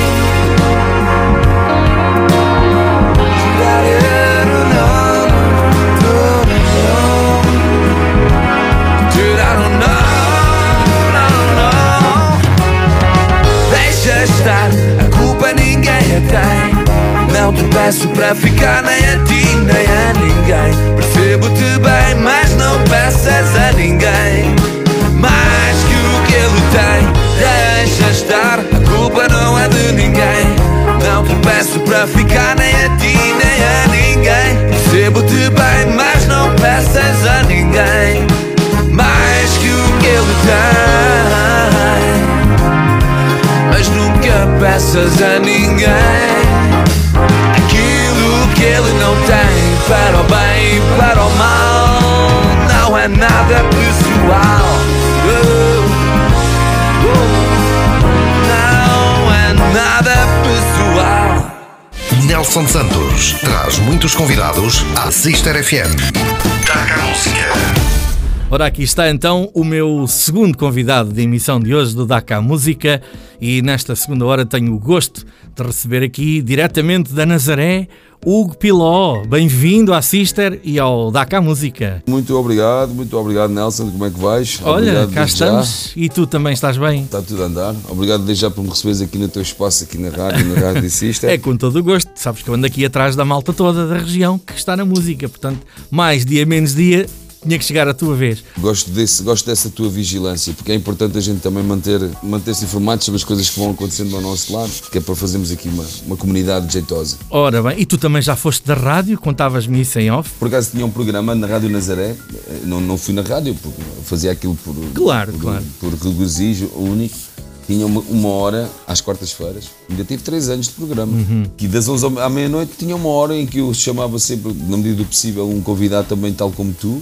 G: Não te peço para ficar nem a ti nem a ninguém. Percebo-te bem, mas não peças a ninguém. Mais que o que ele tem, deixa estar, a culpa não é de ninguém. Não te peço para ficar nem a ti nem a ninguém. Percebo-te bem, mas não peças a ninguém. Mais que o que ele tem mas nunca peças a ninguém não tem para o bem e para o mal não é nada pessoal Uh, uh, não é nada pessoal
A: Nelson Santos traz muitos convidados à Sister FM. Taca a música.
B: Ora, aqui está então o meu segundo convidado de emissão de hoje do DACA Música e nesta segunda hora tenho o gosto de receber aqui diretamente da Nazaré Hugo Piló. Bem-vindo à Sister e ao DACA Música.
H: Muito obrigado, muito obrigado Nelson, como é que vais?
B: Olha,
H: obrigado
B: cá
H: desde já.
B: estamos e tu também estás bem?
H: Está tudo a andar. Obrigado desde já por me receberes aqui no teu espaço, aqui na rádio, na Rádio Sister.
B: É com todo o gosto. Sabes que eu ando aqui atrás da malta toda da região que está na música. Portanto, mais dia menos dia, tinha que chegar a tua vez.
H: Gosto, desse, gosto dessa tua vigilância, porque é importante a gente também manter, manter-se informado sobre as coisas que vão acontecendo ao nosso lado, que é para fazermos aqui uma, uma comunidade jeitosa.
B: Ora bem, e tu também já foste da rádio, contavas-me isso em off?
H: Por acaso tinha um programa na Rádio Nazaré, eh, não, não fui na rádio, porque fazia aquilo por,
B: Claro,
H: por,
B: claro.
H: por regozijo único. Tinha uma, uma hora às quartas-feiras, ainda tive três anos de programa.
B: Uhum.
H: Que das 11 ao- à meia-noite tinha uma hora em que eu chamava sempre, na medida do possível, um convidado também, tal como tu,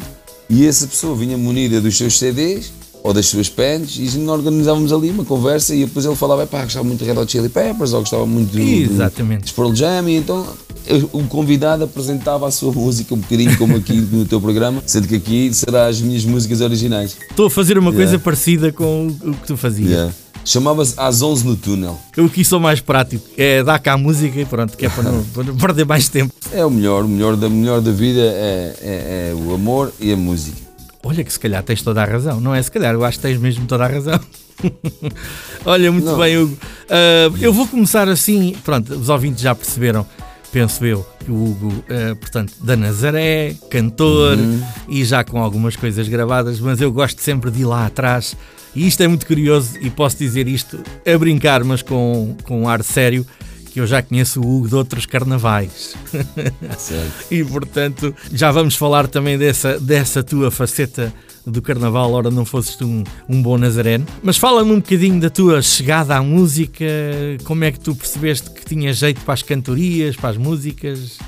H: e essa pessoa vinha munida dos seus CDs ou das suas pens e nós organizávamos ali uma conversa e depois ele falava, pá, gostava muito de Red Hot Chili Peppers ou gostava muito de,
B: Exatamente.
H: de Pearl Jam e então o convidado apresentava a sua música um bocadinho como aqui no teu programa, sendo que aqui será as minhas músicas originais.
B: Estou a fazer uma coisa
H: Yeah.
B: parecida com o que tu fazias.
H: Yeah. Chamava-se Às 11 no Túnel.
B: Eu aqui sou mais prático. É dar cá a música e pronto, que é para não, para não perder mais tempo.
H: É o melhor, o melhor da, o melhor da vida é, é- é o amor e a música.
B: Olha que se calhar tens toda a razão. Não é se calhar, eu acho que tens mesmo toda a razão. Olha, muito
H: Não.
B: bem, Hugo. Ah, eu vou começar assim. Pronto, os ouvintes já perceberam, penso eu, que o Hugo, ah, portanto, da Nazaré, cantor e já com algumas coisas gravadas, mas eu gosto sempre de ir lá atrás. E isto é muito curioso e posso dizer isto a brincar, mas com, com um ar sério, que eu já conheço o Hugo de outros carnavais.
H: Certo.
B: E portanto, já vamos falar também dessa, dessa tua faceta do carnaval, ora não fosses tu um, um bom nazareno. Mas fala-me um bocadinho da tua chegada à música, como é que tu percebeste que tinha jeito para as cantorias, para as músicas,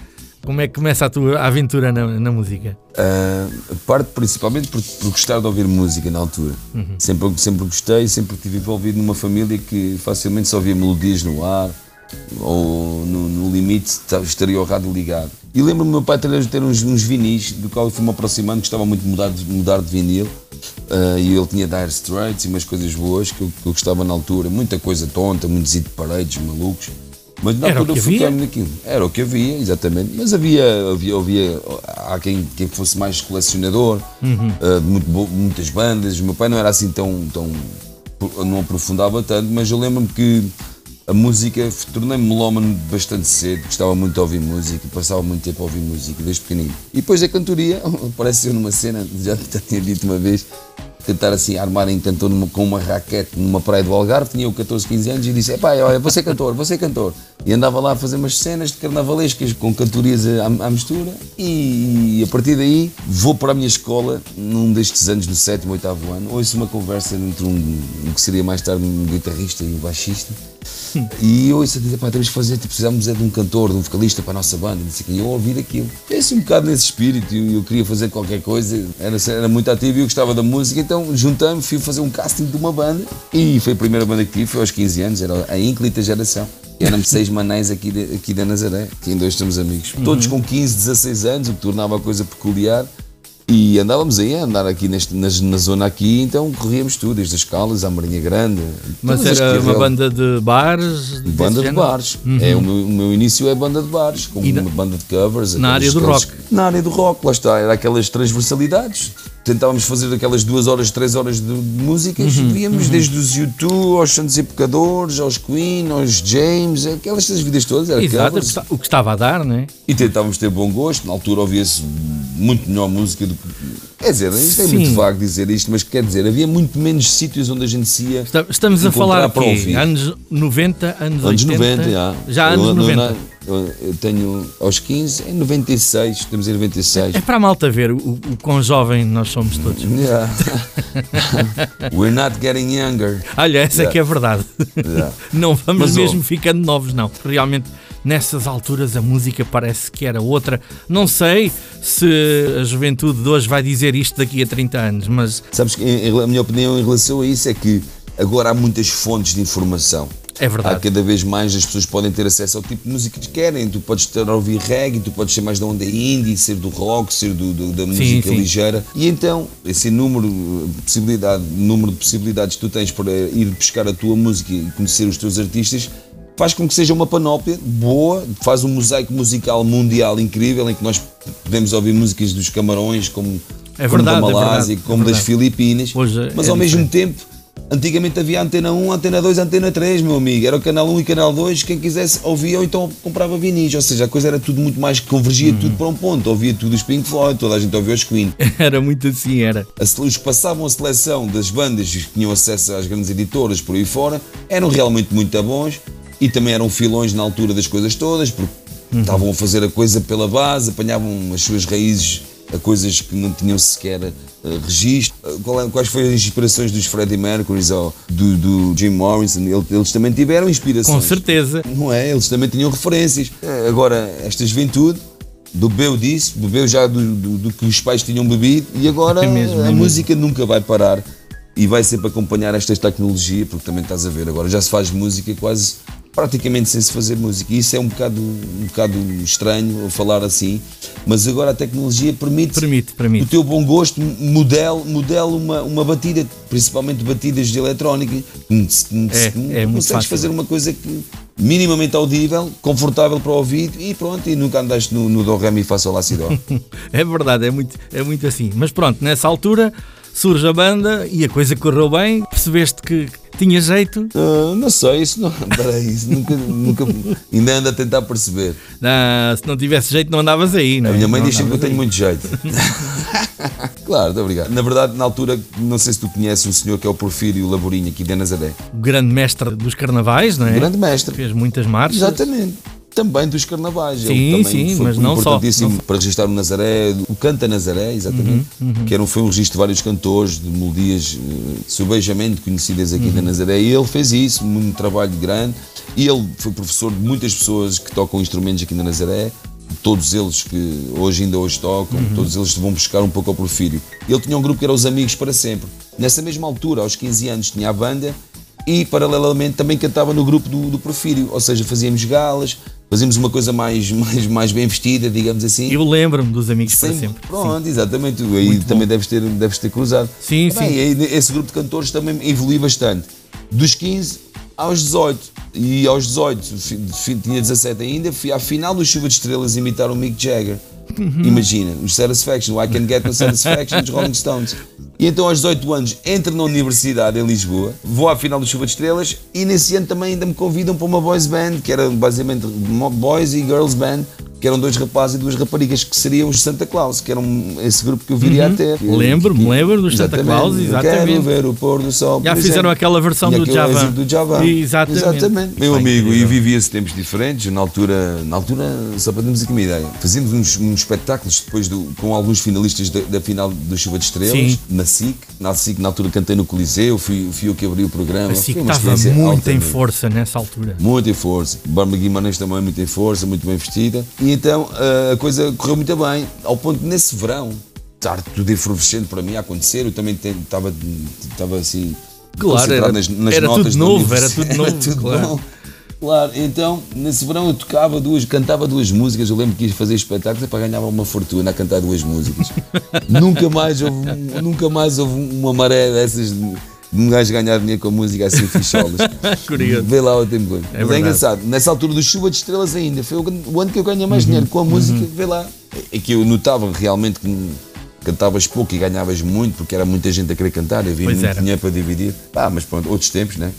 B: como é que começa a tua aventura na, na música?
H: Ah, parte principalmente por, por gostar de ouvir música na altura. Sempre, sempre gostei, sempre estive envolvido numa família que facilmente só ouvia melodias no ar ou no, no limite ta- estaria o rádio ligado. E lembro-me do meu pai ter, ter uns, uns vinis, do qual eu fui-me aproximando, gostava muito de mudar de, mudar de vinil. Ah, e ele tinha Dire Straits e umas coisas boas que eu, que eu gostava na altura, muita coisa tonta, muitos hit paredes malucos. Mas na
B: Era
H: altura
B: que
H: eu fui
B: havia?
H: naquilo. Era o que havia, exatamente. Mas havia, havia, havia há quem, quem fosse mais colecionador,
B: Uhum.
H: ah, de muito muitas bandas. O meu pai não era assim tão, tão. não aprofundava tanto, mas eu lembro-me que a música, tornei-me melómano bastante cedo, gostava muito de ouvir música, passava muito tempo a ouvir música, desde pequenino. E depois da cantoria, aparece eu numa cena, já, tinha dito uma vez, tentar assim armar em cantor numa- com uma raquete numa praia do Algarve, tinha eu 14, 15 anos e disse, epá, olha, vou ser cantor, vou ser cantor. E andava lá a fazer umas cenas de carnavalescas com cantorias à, à mistura e a partir daí vou para a minha escola, num destes anos, no sétimo, oitavo ano, ouço uma conversa entre um, um que seria mais tarde um guitarrista e um baixista E eu dizer, pá, temos que fazer, tipo, precisamos é de um cantor, de um vocalista para a nossa banda, não sei quê. E eu ouvir aquilo. Assim um bocado nesse espírito, eu, eu queria fazer qualquer coisa, era, era muito ativo e eu gostava da música, então juntamos, fui fazer um casting de uma banda e foi a primeira banda que tive, foi aos 15 anos, era a ínclita geração. Éramos seis manéis aqui, de, aqui da Nazaré, que ainda hoje estamos amigos. Todos com 15, 16 anos, o que tornava a coisa peculiar. E andávamos aí a andar aqui neste, na, na zona aqui, então corríamos tudo, desde as Calas à Marinha Grande.
B: Mas era uma banda de bares?
H: Banda de
B: género?
H: bares. É, o, meu, o meu início é banda de bares, com
B: na-
H: uma banda de covers.
B: na área do rock.
H: Na área do rock, lá está, era aquelas transversalidades. Tentávamos fazer aquelas duas horas, três horas de, músicas,
B: Uhum,
H: víamos desde os U2 aos Santos e Pecadores, aos Queen, aos James, aquelas vidas todas, era
B: Exato,
H: covers.
B: o que estava a dar, não é?
H: E tentávamos ter bom gosto, na altura ouvia-se muito melhor música do que. Quer dizer, isto é
B: Sim.
H: muito vago dizer isto, mas quer dizer, havia muito menos sítios onde a gente se ia.
B: Esta- Estamos a falar
H: para
B: aqui,
H: ouvir.
B: anos 90, anos,
H: Anos
B: 80.
H: 90, já.
B: Já anos
H: eu-
B: 90.
H: Eu, eu tenho aos 15, em 96, estamos em 96.
B: É para a malta ver o, o quão jovem nós somos todos.
H: Yeah. We're not getting younger.
B: Olha, essa é que é verdade.
H: Yeah.
B: Não vamos
H: Mas,
B: mesmo ficando novos, não. Realmente, nessas alturas, a música parece que era outra. Não sei se a juventude de hoje vai dizer isto daqui a 30 anos, mas
H: Sabes que a minha opinião em relação a isso é que agora há muitas fontes de informação.
B: é
H: Há
B: verdade.
H: cada vez mais as pessoas podem ter acesso ao tipo de música que querem. Tu podes estar a ouvir reggae, tu podes ser mais da onda indie, ser do rock, ser do, do- da música
B: sim.
H: ligeira. E então, esse número, eh, possibilidade, número de possibilidades que tu tens para ir buscar a tua música e conhecer os teus artistas faz com que seja uma panóplia boa, faz um mosaico musical mundial incrível em que nós podemos ouvir músicas dos Camarões, como,
B: É
H: como
B: verdade,
H: da
B: é
H: Malásia,
B: verdade,
H: como
B: é
H: das. Filipinas.
B: Hoje é
H: mas ao mesmo tempo Antigamente havia Antena 1, Antena 2, Antena 3, meu amigo. Era o Canal 1 e Canal 2. Quem quisesse ouvia ou então comprava vinis. Ou seja, a coisa era tudo muito mais que convergia
B: Uhum.
H: tudo para um ponto. Ouvia tudo os Pink Floyd, toda a gente ouvia os Queen.
B: Era muito assim, era.
H: Os que passavam a seleção das bandas que tinham acesso às grandes editoras por aí fora eram realmente muito bons e também eram filões na altura das coisas todas, porque estavam a fazer a coisa pela base, apanhavam as suas raízes a coisas que não tinham sequer eh, registro. Eh, qual é- quais foram as inspirações dos Freddie Mercury ou do, do Jim Morrison? Ele- Eles também tiveram inspirações.
B: Com certeza.
H: Não é? Eles também tinham referências. Eh, Agora, esta juventude bebeu disso, bebeu já do, do- do que os pais tinham bebido e agora
B: É mesmo, é
H: a
B: mesmo.
H: música nunca vai parar e vai sempre acompanhar esta tecnologia, porque também estás a ver, agora já se faz música quase praticamente sem se fazer música. Isso é um bocado, um bocado estranho falar assim, mas agora a tecnologia permite,
B: Permite,
H: o
B: permite.
H: teu bom gosto modelo, modelo uma, uma batida, principalmente batidas de eletrónica.
B: É, é muito
H: Consegues fazer uma coisa que minimamente audível, confortável para o ouvido e pronto, e nunca andaste no, no do, ré, mi, fá, sol, lá, si, dó.
B: É verdade, é muito, é muito assim. Mas pronto, nessa altura surge a banda e a coisa correu bem. Percebeste que tinha jeito.
H: Ah, não sei, isso não. Peraí, isso nunca, nunca. Ainda ando a tentar perceber.
B: Ah, se não tivesse jeito, não andavas aí. Não
H: A
B: é?
H: minha mãe
B: Não
H: diz que eu tenho
B: aí.
H: muito jeito. claro, muito obrigado. Na verdade, na altura, não sei se tu conheces um senhor que é o Porfírio Laborinho aqui de Nazaré.
B: O grande mestre dos carnavais, não é?
H: Grande mestre.
B: Fez muitas marchas.
H: Exatamente. Também dos carnavais.
B: Sim,
H: Ele também
B: sim,
H: foi
B: mas não só. Não
H: para registrar o Nazaré, o Canta Nazaré, exatamente.
B: Uhum,
H: Que era foi um registro de vários cantores, de melodias eh, subejamente conhecidas aqui
B: Uhum.
H: da Nazaré. E ele fez isso, um trabalho grande. E ele foi professor de muitas pessoas que tocam instrumentos aqui na Nazaré. Todos eles que hoje ainda hoje tocam,
B: Uhum.
H: todos eles vão buscar um pouco ao Porfírio. Ele tinha um grupo que era os Amigos para Sempre. Nessa mesma altura, aos 15 anos, tinha a banda e paralelamente também cantava no grupo do, do Porfírio, ou seja, fazíamos galas, fazíamos uma coisa mais, mais, mais bem vestida, digamos assim.
B: Eu lembro-me dos amigos para
H: Sempre-
B: sempre.
H: Pronto, exatamente. Aí também deves ter, deves ter cruzado.
B: Sim,
H: Bem,
B: sim.
H: esse grupo de cantores também evoluiu bastante. Dos 15 aos 18. E aos 18, fi- fi- tinha 17 ainda, fui à final do Chuva de Estrelas imitar o Mick Jagger.
B: Uhum.
H: Imagina, os Satisfaction, o I Can Get No Satisfaction dos Rolling Stones. E então aos 18 anos entro na universidade em Lisboa, vou à final do Chuva de Estrelas e nesse ano também ainda me convidam para uma boys band, que era basicamente boys e girls band, que eram dois rapazes e duas raparigas que seriam os Santa Claus, que eram esse grupo que eu viria a ter.
B: Lembro-me, lembro dos Santa Claus, exatamente.
H: Quero ver o pôr do sol.
B: Já fizeram
H: exemplo.
B: aquela versão
H: E
B: do Java.
H: do Java.
B: Exatamente.
H: Meu
B: Pá,
H: amigo,
B: incrível.
H: e vivia-se tempos diferentes. Na altura, na altura, só para termos aqui uma ideia, fazíamos uns, uns espetáculos depois do, com alguns finalistas da, da final do Chuva de Estrelas,
B: Sim.
H: na SIC. Na SIC, na altura, cantei no Coliseu, fui, fui eu que abri o programa. Foi uma
B: estava muito em força nessa altura.
H: Muito em força. Barba Guimarães também muito em força, muito bem vestida. E então ah, a coisa correu muito bem, ao ponto de nesse verão estar tudo efervescente para mim a acontecer. Eu também estava estava assim.
B: Claro, era-
H: nas, nas
B: era tudo novo, era tudo novo,
H: Era tudo
B: claro.
H: bom. Claro, então nesse verão eu tocava duas, cantava duas músicas. Eu lembro que ia fazer espetáculos para ganhar uma fortuna a cantar duas músicas. nunca mais houve, nunca mais houve uma maré dessas de um gajo ganhar dinheiro com a música assim ficholas.
B: Curioso.
H: Vê lá o tempo. Mas
B: verdade.
H: é engraçado, nessa altura do Chuva de Estrelas ainda, foi o ano que eu ganhei mais dinheiro com a música, vê lá. É que eu notava realmente que cantavas pouco e ganhavas muito, porque era muita gente a querer cantar, havia
B: Pois
H: muito
B: era.
H: dinheiro para dividir. Ah, mas pronto, outros tempos, né?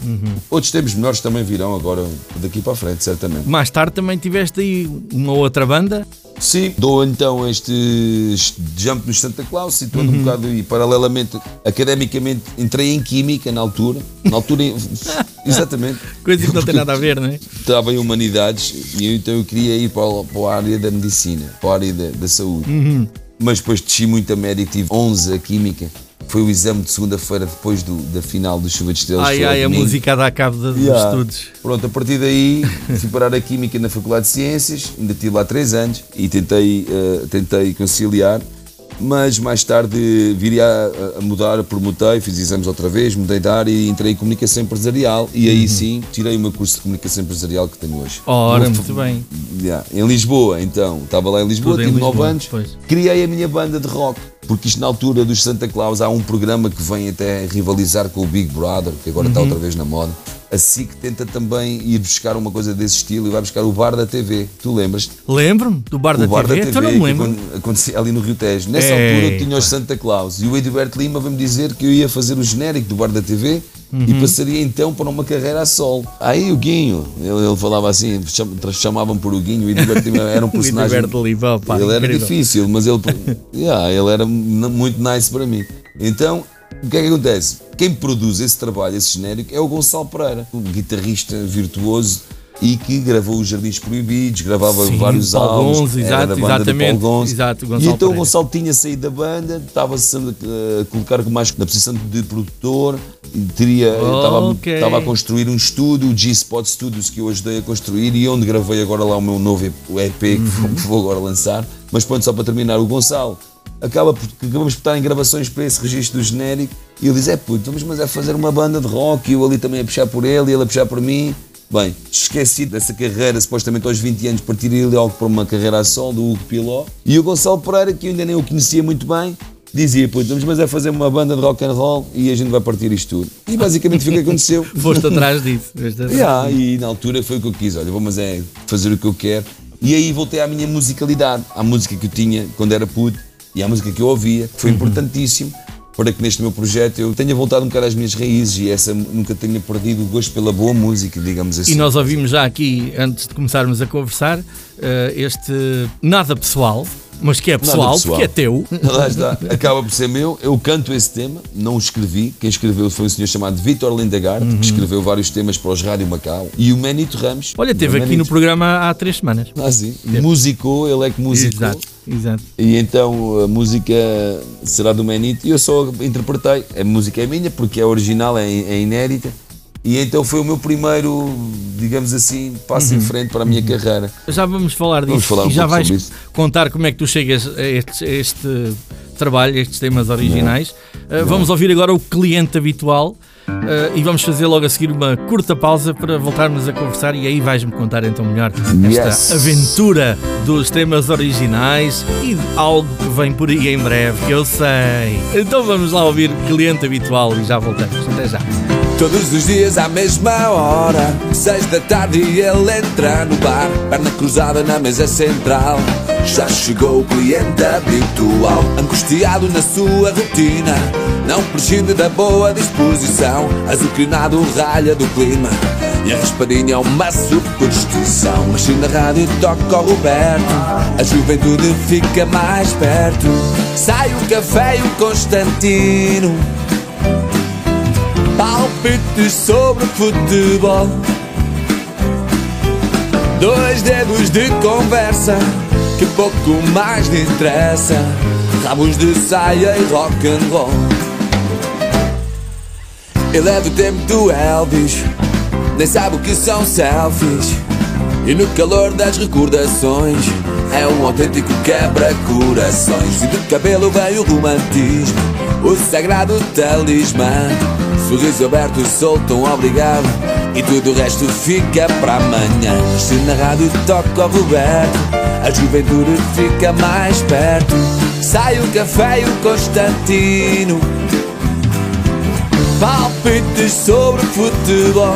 H: Outros tempos melhores também virão agora daqui para a frente, certamente.
B: Mais tarde também tiveste aí uma outra banda.
H: Sim, dou então este jump nos Santa Claus, situando um bocado e paralelamente, academicamente, entrei em Química na altura. Na altura, exatamente.
B: Coisa que não tem nada a ver, não é?
H: estava em humanidades e então eu queria ir para, a- para a área da medicina, para a área da, da saúde.
B: Uhum.
H: Mas depois desci muito a média, tive 11 a química. Foi o exame de segunda-feira depois do, da final do Chuva de Estrelas.
B: Ai, ai, a música dá cabo de- dos
H: Yeah.
B: estudos.
H: Pronto, a partir daí fui parar a Química na Faculdade de Ciências, ainda tive lá 3 anos e tentei, eh, tentei conciliar, mas mais tarde viria a, mudar, promotei, fiz exames outra vez, mudei de área e entrei em Comunicação Empresarial e aí sim tirei o meu curso de Comunicação Empresarial que tenho hoje.
B: Uhum. Ora,
H: Vou-
B: muito bem.
H: Yeah, Em Lisboa, então, estava lá em Lisboa,
B: Tudo
H: tive 9
B: Lisboa,
H: anos,
B: pois.
H: criei a minha banda de rock, porque isto na altura dos Santa Claus há um programa que vem até rivalizar com o Big Brother, que agora
B: Uhum.
H: está outra vez na moda. A SIC tenta também ir buscar uma coisa desse estilo e vai buscar o Bar da TV. Tu lembras?
B: Lembro-me do bar da
H: Bar
B: TV,
H: da
B: então
H: TV,
B: não me lembro.
H: acon- acontecia ali no Rio Tejo. Nessa
B: Ei,
H: altura eu tinha os Santa Claus e o Edilberto Lima veio-me dizer que eu ia fazer o genérico do Bar da TV
B: Uhum.
H: e passaria então para uma carreira a solo. Aí o Guinho, ele, ele falava assim, cham- chamavam por o Guinho, o Edilberto Lima era um personagem.
B: Edilberto Lima, pá,
H: ele era
B: incrível.
H: difícil, mas ele, yeah, ele era muito nice para mim. Então, o que é que acontece? Quem produz esse trabalho, esse genérico, é o Gonçalo Pereira, um guitarrista virtuoso e que gravou os Jardins Proibidos, gravava
B: Sim,
H: vários
B: Paulo
H: álbuns,
B: Gonzo,
H: era
B: exato,
H: da banda
B: exatamente,
H: Gonzo.
B: exato,
H: e
B: Gonçalo
H: então o. Gonçalo tinha saído da banda, estava-se a, a colocar mais na posição de produtor, e teria, estava,
B: Ok.
H: estava a construir um estúdio, o G-Spot Studios, que eu ajudei a construir e onde gravei agora lá o meu novo EP, que
B: Uhum.
H: que vou agora lançar. Mas pronto, só para terminar, o Gonçalo acaba por, que acabamos por estar em gravações para esse registro do genérico e ele diz: É puto, vamos mas é fazer uma banda de rock e eu ali também a puxar por ele e ele a puxar por mim. Bem, esqueci dessa carreira, supostamente aos 20 anos, partir ele logo para uma carreira a sol do Hugo Piló. E o Gonçalo Pereira, que eu ainda nem o conhecia muito bem, dizia: Puto, vamos mas é fazer uma banda de rock and roll e a gente vai partir isto tudo. E basicamente foi o que aconteceu.
B: Foste atrás disso. foste atrás.
H: Yeah, e na altura foi o que eu quis, olha, vou mas é fazer o que eu quero. E aí voltei à minha musicalidade, à música que eu tinha quando era puto e à música que eu ouvia, que foi
B: Uhum.
H: importantíssimo para que neste meu projeto eu tenha voltado um bocado às minhas raízes e essa nunca tenha perdido o gosto pela boa música, digamos assim.
B: E nós ouvimos já aqui, antes de começarmos a conversar, eh, este nada pessoal, mas que é pessoal,
H: pessoal.
B: porque é teu.
H: Lá está, acaba por ser meu. Eu canto esse tema, não o escrevi. Quem escreveu foi um senhor chamado Vitor Lindagard, que escreveu vários temas para os Rádio Macau. E o Manito Ramos.
B: Olha, esteve
H: o
B: aqui no programa há três semanas.
H: Ah, sim. Musicou, ele é que musicou.
B: Exato, exato.
H: E então a música será do Manito e eu só interpretei. A música é minha porque é original, é, é inédita. E então foi o meu primeiro, digamos assim, passo em frente para a minha carreira.
B: Já vamos falar disso.
H: Vamos falar um
B: e já vais contar como é que tu chegas a este, a este trabalho, a estes temas originais. Uh, vamos ouvir agora o cliente habitual uh, e vamos fazer logo a seguir uma curta pausa para voltarmos a conversar e aí vais-me contar então melhor esta
H: Yes.
B: aventura dos temas originais e de algo que vem por aí em breve, que eu sei. Então vamos lá ouvir cliente habitual e já voltamos. Até já.
G: Todos os dias à mesma hora, seis da tarde e ele entra no bar, perna cruzada na mesa central. Já chegou o cliente habitual, angustiado na sua rotina, não prescinde da boa disposição, azucrinado ralha do clima. E a raspadinha é uma superstição. Mas se na rádio toca o Roberto, a juventude fica mais perto. Sai o café e o Constantino. Palpites sobre futebol. Dois dedos de conversa que pouco mais lhe interessa. Rabos de saia e rock and roll. Ele é do tempo do Elvis, nem sabe o que são selfies. E no calor das recordações, é um autêntico quebra-corações. E do cabelo vem o romantismo, o sagrado talismã. Sorriso aberto, solto, um obrigado. E tudo o resto fica para amanhã. Se na rádio toca o Roberto, a juventude fica mais perto. Sai o café e o Constantino. Palpites sobre futebol.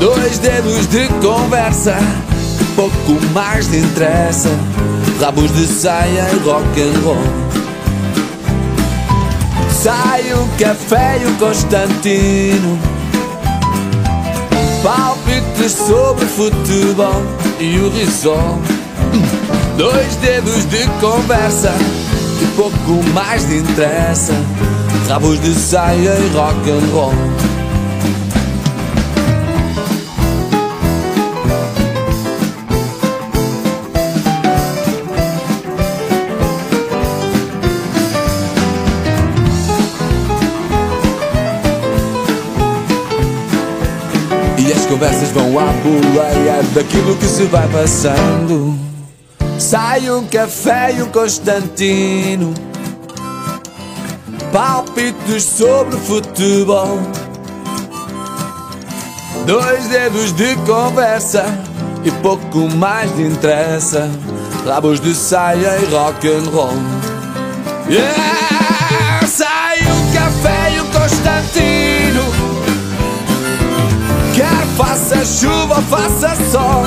G: Dois dedos de conversa, pouco mais lhe interessa. Rabos de saia e rock and roll. Sai o café e o Constantino. Palpites sobre futebol e o risol. Dois dedos de conversa que pouco mais lhe interessa. Rabos de saia e rock and roll. As conversas vão à boleia daquilo que se vai passando. Sai um café e um Constantino. Palpites sobre futebol. Dois dedos de conversa e pouco mais lhe interessa. Rabos de saia e rock and roll. Yeah! Sai o café e o Constantino. Faça chuva, faça sol.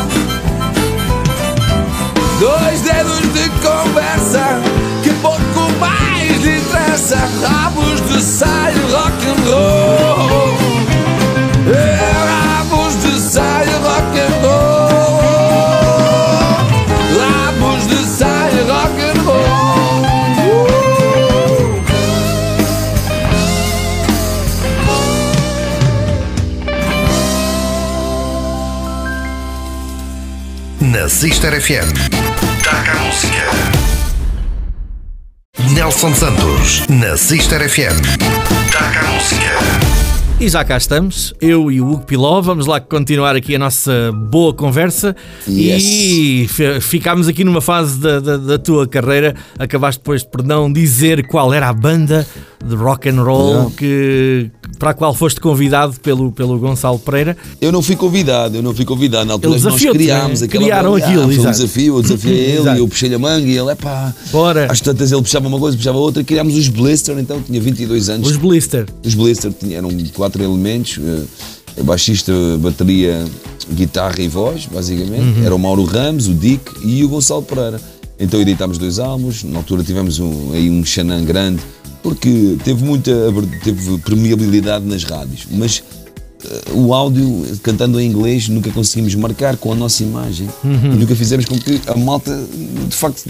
G: Dois dedos de conversa que pouco mais lhe interessa. Rabos de saio, rock and roll.
A: Sister FM. Taca a música. Nelson Santos. Na Sister FM. Taca a música.
B: E já cá estamos, eu e o Hugo Piló, vamos lá continuar aqui a nossa boa conversa e fi- ficámos aqui numa fase da, da, da tua carreira, acabaste depois por não dizer qual era a banda de rock and roll que, para a qual foste convidado pelo, pelo Gonçalo Pereira.
H: Eu não fui convidado, eu não fui convidado. Na altura
B: Ele
H: nós
B: desafiou-te,
H: criámos
B: né?
H: aquela
B: Criaram
H: banda.
B: aquilo,
H: Ah, foi um desafio, eu desafiei ele
B: Exato.
H: e eu puxei-lhe a manga e ele, epá.
B: Bora.
H: Às tantas ele puxava uma coisa, puxava outra. Criámos os Blister, então tinha 22 anos.
B: Os Blister.
H: Os Blister eram quatro elementos: eh, baixista, bateria, guitarra e voz, basicamente.
B: Uhum.
H: Era o Mauro Ramos, o Dick e o Gonçalo Pereira. Então editámos dois álbuns, na altura tivemos um, aí um xanã grande, porque teve muita teve permeabilidade nas rádios, mas o áudio, cantando em inglês, nunca conseguimos marcar com a nossa imagem
B: Uhum.
H: e nunca fizemos com que a malta, de facto,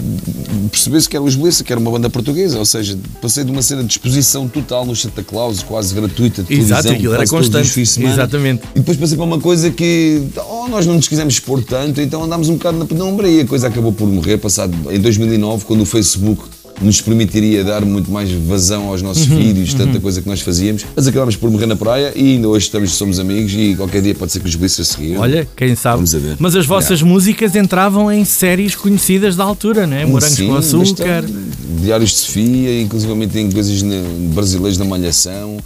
H: percebesse que era os Blitz, que era uma banda portuguesa. Ou seja, passei de uma cena de exposição total no Santa Claus, quase gratuita, de
B: Exato,
H: televisão,
B: aquilo era constante.
H: semana.
B: Exatamente.
H: E depois passei para uma coisa que oh, nós não nos quisemos expor tanto, então andámos um bocado na penumbra e a coisa acabou por morrer, passado em 2009, quando o Facebook nos permitiria dar muito mais vazão aos nossos
B: Uhum,
H: vídeos, tanta coisa que nós fazíamos, mas acabámos por morrer na praia e ainda hoje estamos, somos amigos e qualquer dia pode ser que os a seguir.
B: Olha, quem sabe.
H: Vamos a ver.
B: Mas as vossas músicas entravam em séries conhecidas da altura, né? Morangos
H: Sim,
B: com açúcar.
H: Diários de Sofia, inclusivamente em coisas na- brasileiras da Malhação.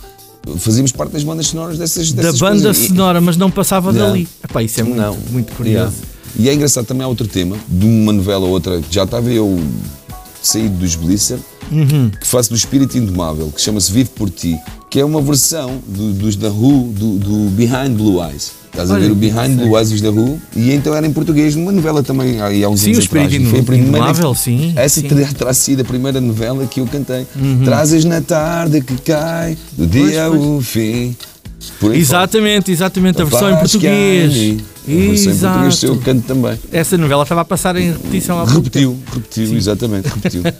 H: Fazíamos parte das bandas sonoras dessas,
B: Da
H: dessas
B: banda
H: coisas.
B: Sonora, mas não passava
H: Não.
B: dali. Epá, isso é muito,
H: Não.
B: muito curioso.
H: Yeah. E é engraçado também há outro tema, de uma novela ou outra, que já estava eu saído dos Blister,
B: Uhum.
H: que faço do Espírito Indomável, que chama-se Vive por Ti, que é uma versão do- dos da Who, do, do Behind Blue Eyes. Estás a ver o Behind Blue Eyes da Who? E então era em português, numa novela também há, há uns
B: Sim,
H: anos
B: o Espírito
H: atrás. E foi a
B: Indo-
H: primeira-
B: Indomável, sim,
H: Essa
B: sim.
H: terá, terá sido a primeira novela que eu cantei.
B: Uhum.
H: Trazes na tarde que cai, do dia
B: pois.
H: o fim.
B: Exatamente, exatamente, a versão em português.
H: A versão em português eu
B: Exato.
H: canto também.
B: Essa novela estava a passar em repetição há.
H: Repetiu, repetiu, exatamente, repetiu.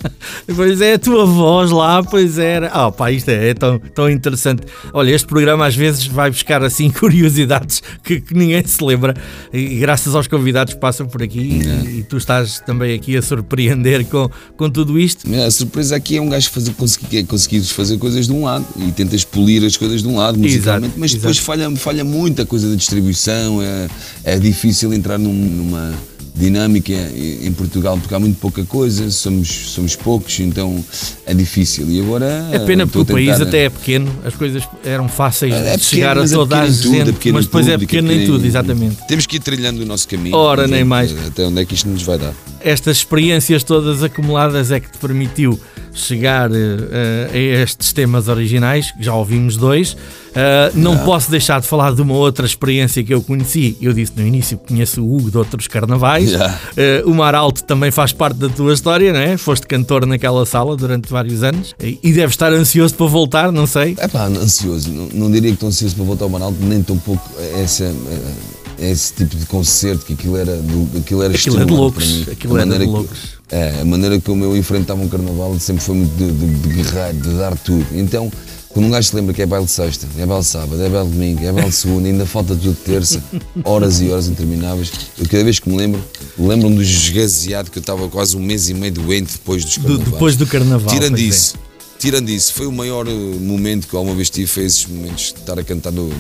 B: Pois é, a tua voz lá, pois era. Ah, pá, isto é, é tão, tão interessante. Olha, este programa às vezes vai buscar assim curiosidades que, que ninguém se lembra. E graças aos convidados que passam por aqui, e, e tu estás também aqui a surpreender com, com tudo isto.
H: A surpresa aqui é um gajo fazer, conseguir, conseguir fazer coisas de um lado e tentas polir as coisas de um lado musicalmente,
B: Exato,
H: mas depois
B: exato.
H: falha, falha muita coisa da distribuição, é, é difícil entrar num- numa dinâmica em Portugal porque há muito pouca coisa, somos, somos poucos, então é difícil. E agora
B: É pena porque
H: a
B: o país
H: tentar-
B: até é pequeno, as coisas eram fáceis
H: É
B: de
H: pequeno,
B: chegar a
H: é
B: toda a
H: pequeno em tudo,
B: gente,
H: é
B: mas depois é
H: público,
B: pequeno em tudo, exatamente.
H: Temos que ir trilhando o nosso caminho.
B: Ora, nem mais.
H: Até onde é que isto nos vai dar.
B: estas experiências todas acumuladas é que te permitiu chegar eh, a estes temas originais, que já ouvimos dois. Eh, não posso deixar de falar de uma outra experiência que eu conheci. Eu disse no início que conheço o Hugo de outros carnavais.
H: Já.
B: Eh, o Maralto também faz parte da tua história, não é? Foste cantor naquela sala durante vários anos e deve estar ansioso para voltar, não sei.
H: É pá, ansioso. Não, não diria que estou ansioso para voltar ao Manalto, nem tão pouco essa, eh, esse tipo de concerto, que aquilo era, do- aquilo era
B: Aquilo é de loucos,
H: para mim.
B: aquilo
H: A
B: era de
H: maneira que-
B: loucos.
H: é, a maneira como eu enfrentava um carnaval sempre foi muito de, de, de guerreiro, de dar tudo. Então, quando um gajo se lembra que é baile de sexta, é baile de sábado, é baile de domingo, é baile de segunda, ainda falta tudo de terça, horas e horas intermináveis, eu cada vez que me lembro, lembro-me do esgazeado que eu estava quase um mês e meio doente depois dos
B: Do-
H: carnavais.
B: depois do carnaval.
H: Tirando
B: é.
H: isso, tirando isso, foi o maior eh, momento que eu alguma vez tive, foi esses momentos de estar a cantar no-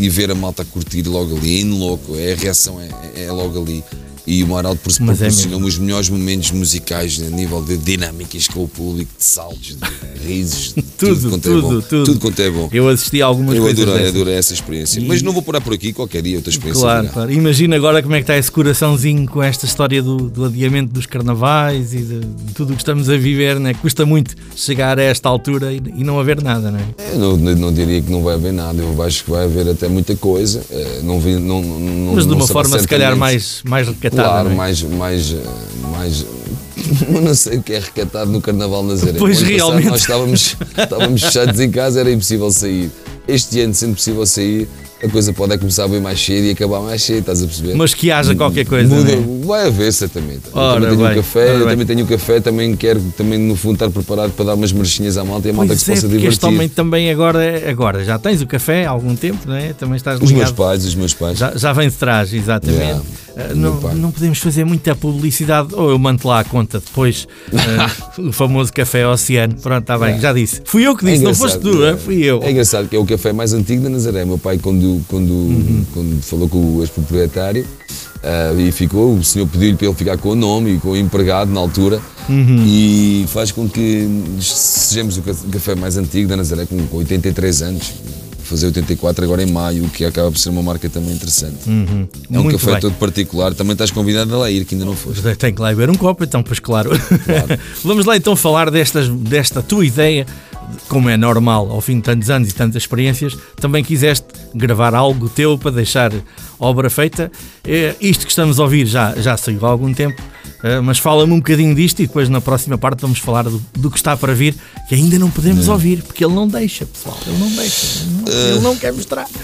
H: e ver a malta a curtir logo ali, indo louco, é, a reação é, é logo ali. E o por-
B: Mas é
H: os melhores momentos musicais a nível de dinâmicas com o público, de saltos, de risos, de
B: Tudo,
H: quanto é
B: tudo,
H: bom.
B: tudo.
H: quanto é bom.
B: Eu assisti a algumas
H: Eu
B: coisas
H: adorei,
B: dessas.
H: adorei essa experiência. Mas não vou parar por aqui, qualquer dia outra experiência.
B: Claro,
H: virá.
B: claro. Imagina agora como é que está esse coraçãozinho com esta história do, do adiamento dos carnavais e de, de tudo o que estamos a viver, né? Custa muito chegar a esta altura e, e não haver nada, não é?
H: Eu não, não- diria que não vai haver nada, eu acho que vai haver até muita coisa. eh, Não vi, não, não,
B: Mas de uma forma se calhar mais, mais recatada.
H: Claro,
B: é?
H: mais, mais, mais. Não sei o que é recatado no Carnaval Nazaré.
B: Pois,
H: passado
B: realmente.
H: Nós estávamos, estávamos fechados em casa, era impossível sair. Este ano, sendo possível sair, a coisa pode é começar bem mais cedo e acabar mais cedo, estás a perceber?
B: Mas que haja qualquer coisa.
H: Muda,
B: não é?
H: vai haver certamente. Eu
B: Ora
H: também tenho
B: bem,
H: um café,
B: bem.
H: também tenho um café, também quero também no fundo estar preparado para dar umas marchinhas à malta e a malta que se
B: é,
H: possa
B: porque
H: divertir.
B: este homem também agora, agora já tens o café há algum tempo, não é? Também estás
H: Os meus
B: ligado.
H: pais, os meus pais.
B: Já, já vem de trás, exatamente.
H: Yeah,
B: Ah, não, não podemos fazer muita publicidade, ou eu mando lá a conta depois, ah, o famoso café Oceano. Pronto, está bem, já disse. Fui eu que disse, não foste tu,
H: é.
B: ah, fui eu.
H: É engraçado que é o café mais antigo da Nazaré. Meu pai, quando, quando,
B: Uhum.
H: quando falou com o ex-proprietário ah, e ficou, o senhor pediu-lhe para ele ficar com o nome e com o empregado na altura
B: Uhum.
H: e faz com que sejamos o ca- o café mais antigo da Nazaré, com 83 anos. Fazer 84 agora em maio, o que acaba por ser uma marca também interessante. É um
B: Uhum. Muito
H: café
B: bem.
H: todo particular. Também estás convidado a lá ir, que ainda não foste.
B: Tem que lá beber um copo, então, pois claro. Vamos lá então falar destas, desta tua ideia, de como é normal, ao fim de tantos anos e tantas experiências, também quiseste gravar algo teu para deixar obra feita. Eh, Isto que estamos a ouvir já, já saiu há algum tempo, eh, mas fala-me um bocadinho disto e depois na próxima parte vamos falar do, do que está para vir, que ainda não podemos ouvir, porque ele não deixa, pessoal, ele não deixa, ele não, ele não quer mostrar.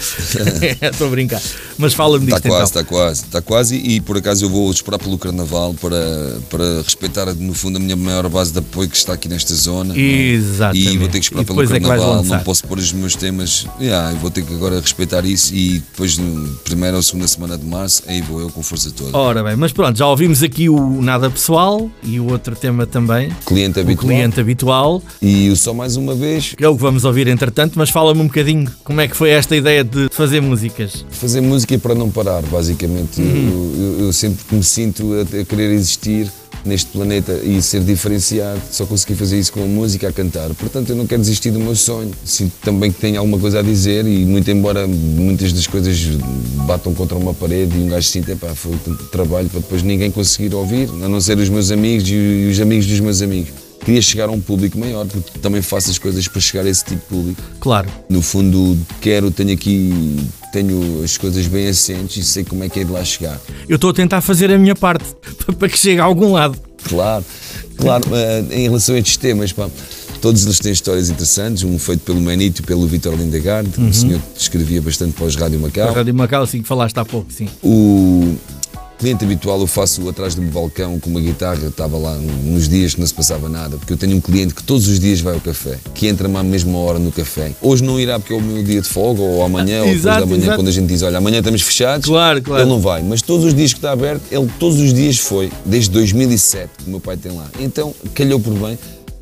B: Estou a brincar. Mas fala-me
H: Está
B: disto
H: quase,
B: então.
H: está quase, está quase e por acaso eu vou esperar pelo Carnaval para, para respeitar no fundo a minha maior base de apoio que está aqui nesta zona.
B: Exatamente.
H: E vou ter que esperar pelo
B: é
H: Carnaval, não posso pôr os meus temas. Yeah, vou ter que agora respeitar isso e depois no primeira ou segunda semana de março, aí vou eu com força toda.
B: Ora bem, mas pronto, já ouvimos aqui o nada pessoal e o outro tema também,
H: cliente habitual.
B: cliente habitual,
H: E o só mais uma vez,
B: que é o que vamos ouvir entretanto, mas fala-me um bocadinho como é que foi esta ideia de fazer músicas.
H: fazer música para não parar, basicamente.
B: Uhum.
H: Eu, eu- eu sempre me sinto a, a querer existir neste planeta e ser diferenciado, só consegui fazer isso com a música, a cantar. Portanto, eu não quero desistir do meu sonho. Sinto também que tenho alguma coisa a dizer e, muito embora muitas das coisas batam contra uma parede e um gajo sinta, pá, foi tanto trabalho para depois ninguém conseguir ouvir, a não ser os meus amigos e os amigos dos meus amigos. Queria chegar a um público maior, porque também faço as coisas para chegar a esse tipo de público
B: Claro,
H: no fundo quero, tenho aqui, tenho as coisas bem assentes e sei como é que é de lá chegar.
B: eu estou a tentar fazer a minha parte para que chegue a algum lado.
H: Claro, claro, eh, em relação a estes temas, pá, Todos eles têm histórias interessantes, um feito pelo Manito e pelo Vitor Lindegaard, um senhor que escrevia bastante para os Rádio Macau.
B: Rádio Macau, assim que falaste há pouco, sim.
H: O cliente habitual eu faço atrás de um balcão com uma guitarra, estava lá nos dias que não se passava nada, porque eu tenho um cliente que todos os dias vai ao café, que entra-me à mesma hora no café. Hoje não irá porque é o meu dia de folga, ou amanhã, ou depois da manhã, quando a gente diz, olha, amanhã estamos fechados,
B: Claro, claro.
H: ele não vai. Mas todos os dias que está aberto, ele todos os dias foi, desde 2007, que o meu pai tem lá. Então, calhou por bem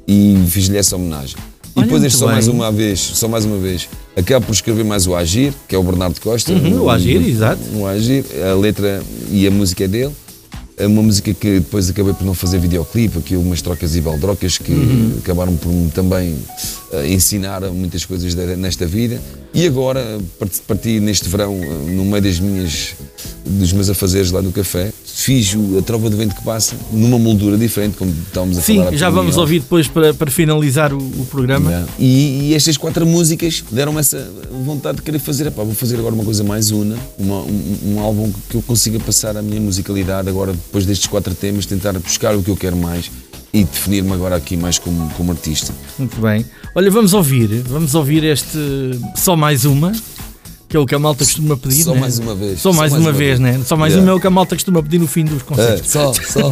H: e fiz-lhe essa homenagem. E depois, este só mais uma vez, só mais uma vez, acabo por escrever mais o Agir, que é o Bernardo Costa.
B: Uhum, o Agir, exato.
H: o Agir, a letra e a música é dele. É uma música que depois acabei por não fazer videoclipe, aqui umas trocas e baldrocas que
B: Uhum.
H: acabaram por me também eh, ensinar muitas coisas de- nesta vida. E agora parti, parti neste verão, eh, no meio das minhas, dos meus afazeres lá no café, fiz a Trova do Vento que Passa numa moldura diferente, como estávamos a
B: Sim,
H: falar. há
B: já vamos
H: Miguel.
B: ouvir depois para, para finalizar o, o programa.
H: E, e estas quatro músicas deram-me essa vontade de querer fazer. Epá, vou fazer agora uma coisa mais una, uma- um, um álbum que eu consiga passar a minha musicalidade. Agora, depois destes quatro temas, tentar buscar o que eu quero mais e definir-me agora aqui mais como, como artista.
B: Muito bem. Olha, vamos ouvir, vamos ouvir este Só Mais Uma, que é o que a malta costuma pedir.
H: Só
B: né?
H: mais uma vez.
B: Só mais uma vez, né? Só mais
H: Yeah.
B: uma é o que a malta costuma pedir no fim dos
H: É,
B: concertos.
H: só, só, só.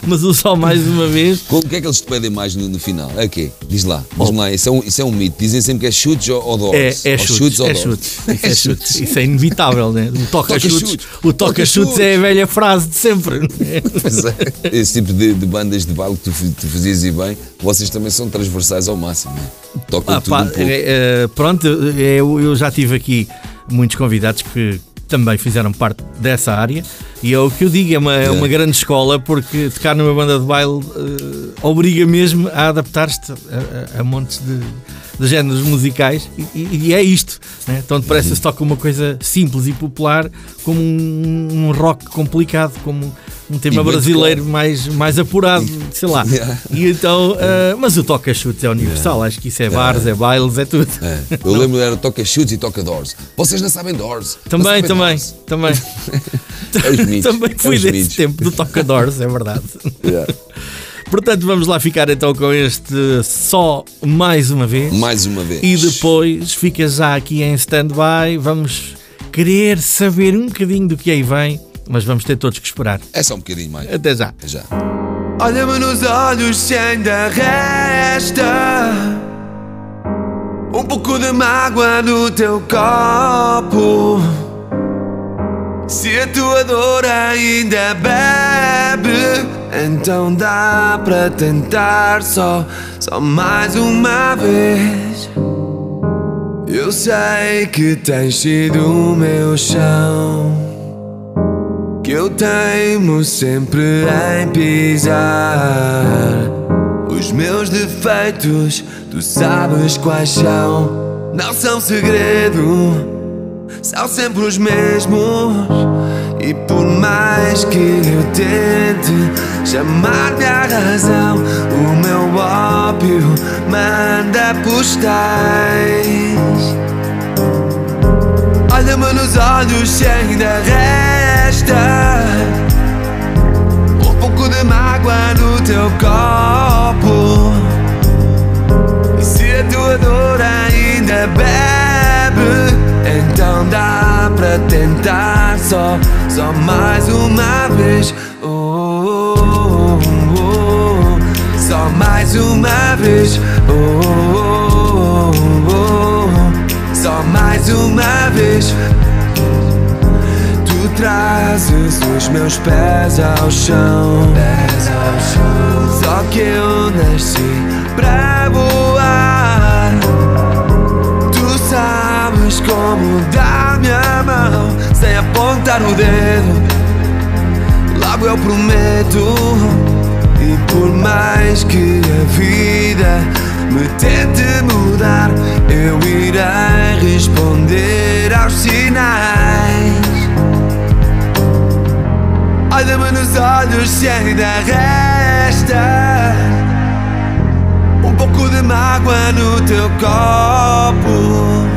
B: Mas o Só Mais Uma Vez.
H: O que é que eles te pedem mais no, no final? É o quê? Diz lá, diz-me lá, isso é, um, isso é um mito. Dizem sempre que é chutes ou, ou
B: É, é
H: Ou
B: chutes,
H: ou
B: é chutes, isso é chutes. Isso é inevitável, né? O toca-chutes
H: Toca-chutes.
B: o toca-chutes é a velha frase de sempre. né?
H: Pois é. Esse tipo de, de bandas de baile que tu, tu fazias e bem, vocês também são transversais ao máximo. Né? Tocam
B: Ah,
H: tudo
B: pá,
H: um pouco.
B: é, é, pronto, é, eu, eu já tive aqui muitos convidados que também fizeram parte dessa área e é o que eu digo, é uma, é uma grande escola porque tocar numa banda de baile eh, obriga mesmo a adaptar-te a, a, a montes de, de géneros musicais e, e- é isto. Né? Então depressa se toca uma coisa simples e popular como um, um rock complicado, como um tema
H: E
B: brasileiro mais, mais apurado, sei lá.
H: Yeah.
B: E então, eh, mas o toca-chutes é universal, acho que isso é bares, é bailes, é tudo.
H: É. Eu lembro era toca chutes e toca doors. Vocês não sabem doors.
B: Também,
H: sabem
B: também,
H: doors.
B: também.
H: É
B: também
H: é
B: fui
H: os
B: desse
H: mitos.
B: tempo do Tocadores, é verdade.
H: Yeah.
B: Portanto, vamos lá ficar então com este só mais uma vez.
H: Mais uma vez.
B: E depois fica já aqui em stand-by. Vamos querer saber um bocadinho do que aí vem, mas vamos ter todos que esperar.
H: É só um bocadinho mais.
B: Até já.
H: Até já.
G: Olha-me nos olhos se ainda resta Um pouco de mágoa no teu copo Se a tua dor ainda bebe Então dá para tentar só, só mais uma vez Eu sei que tens sido o meu chão que eu teimo sempre em pisar. Os meus defeitos, tu sabes quais são, não são segredo, são sempre os mesmos. E por mais que eu tente chamar-me a razão, o meu ópio manda postais. Olha-me nos olhos se ainda resta Um pouco de mágoa no teu copo. E se a tua dor ainda bebe Então dá para tentar só, só mais uma vez. Oh, oh, oh. Só mais uma vez. Oh, oh, oh. Só mais uma vez trazes os meus pés ao chão. Só que eu nasci pra voar. Tu sabes como dar-me a mão Sem apontar o dedo. Logo eu prometo E por mais que a vida me tente mudar Eu irei responder aos sinais Olha-me nos olhos se ainda resta Um pouco de mágoa no teu copo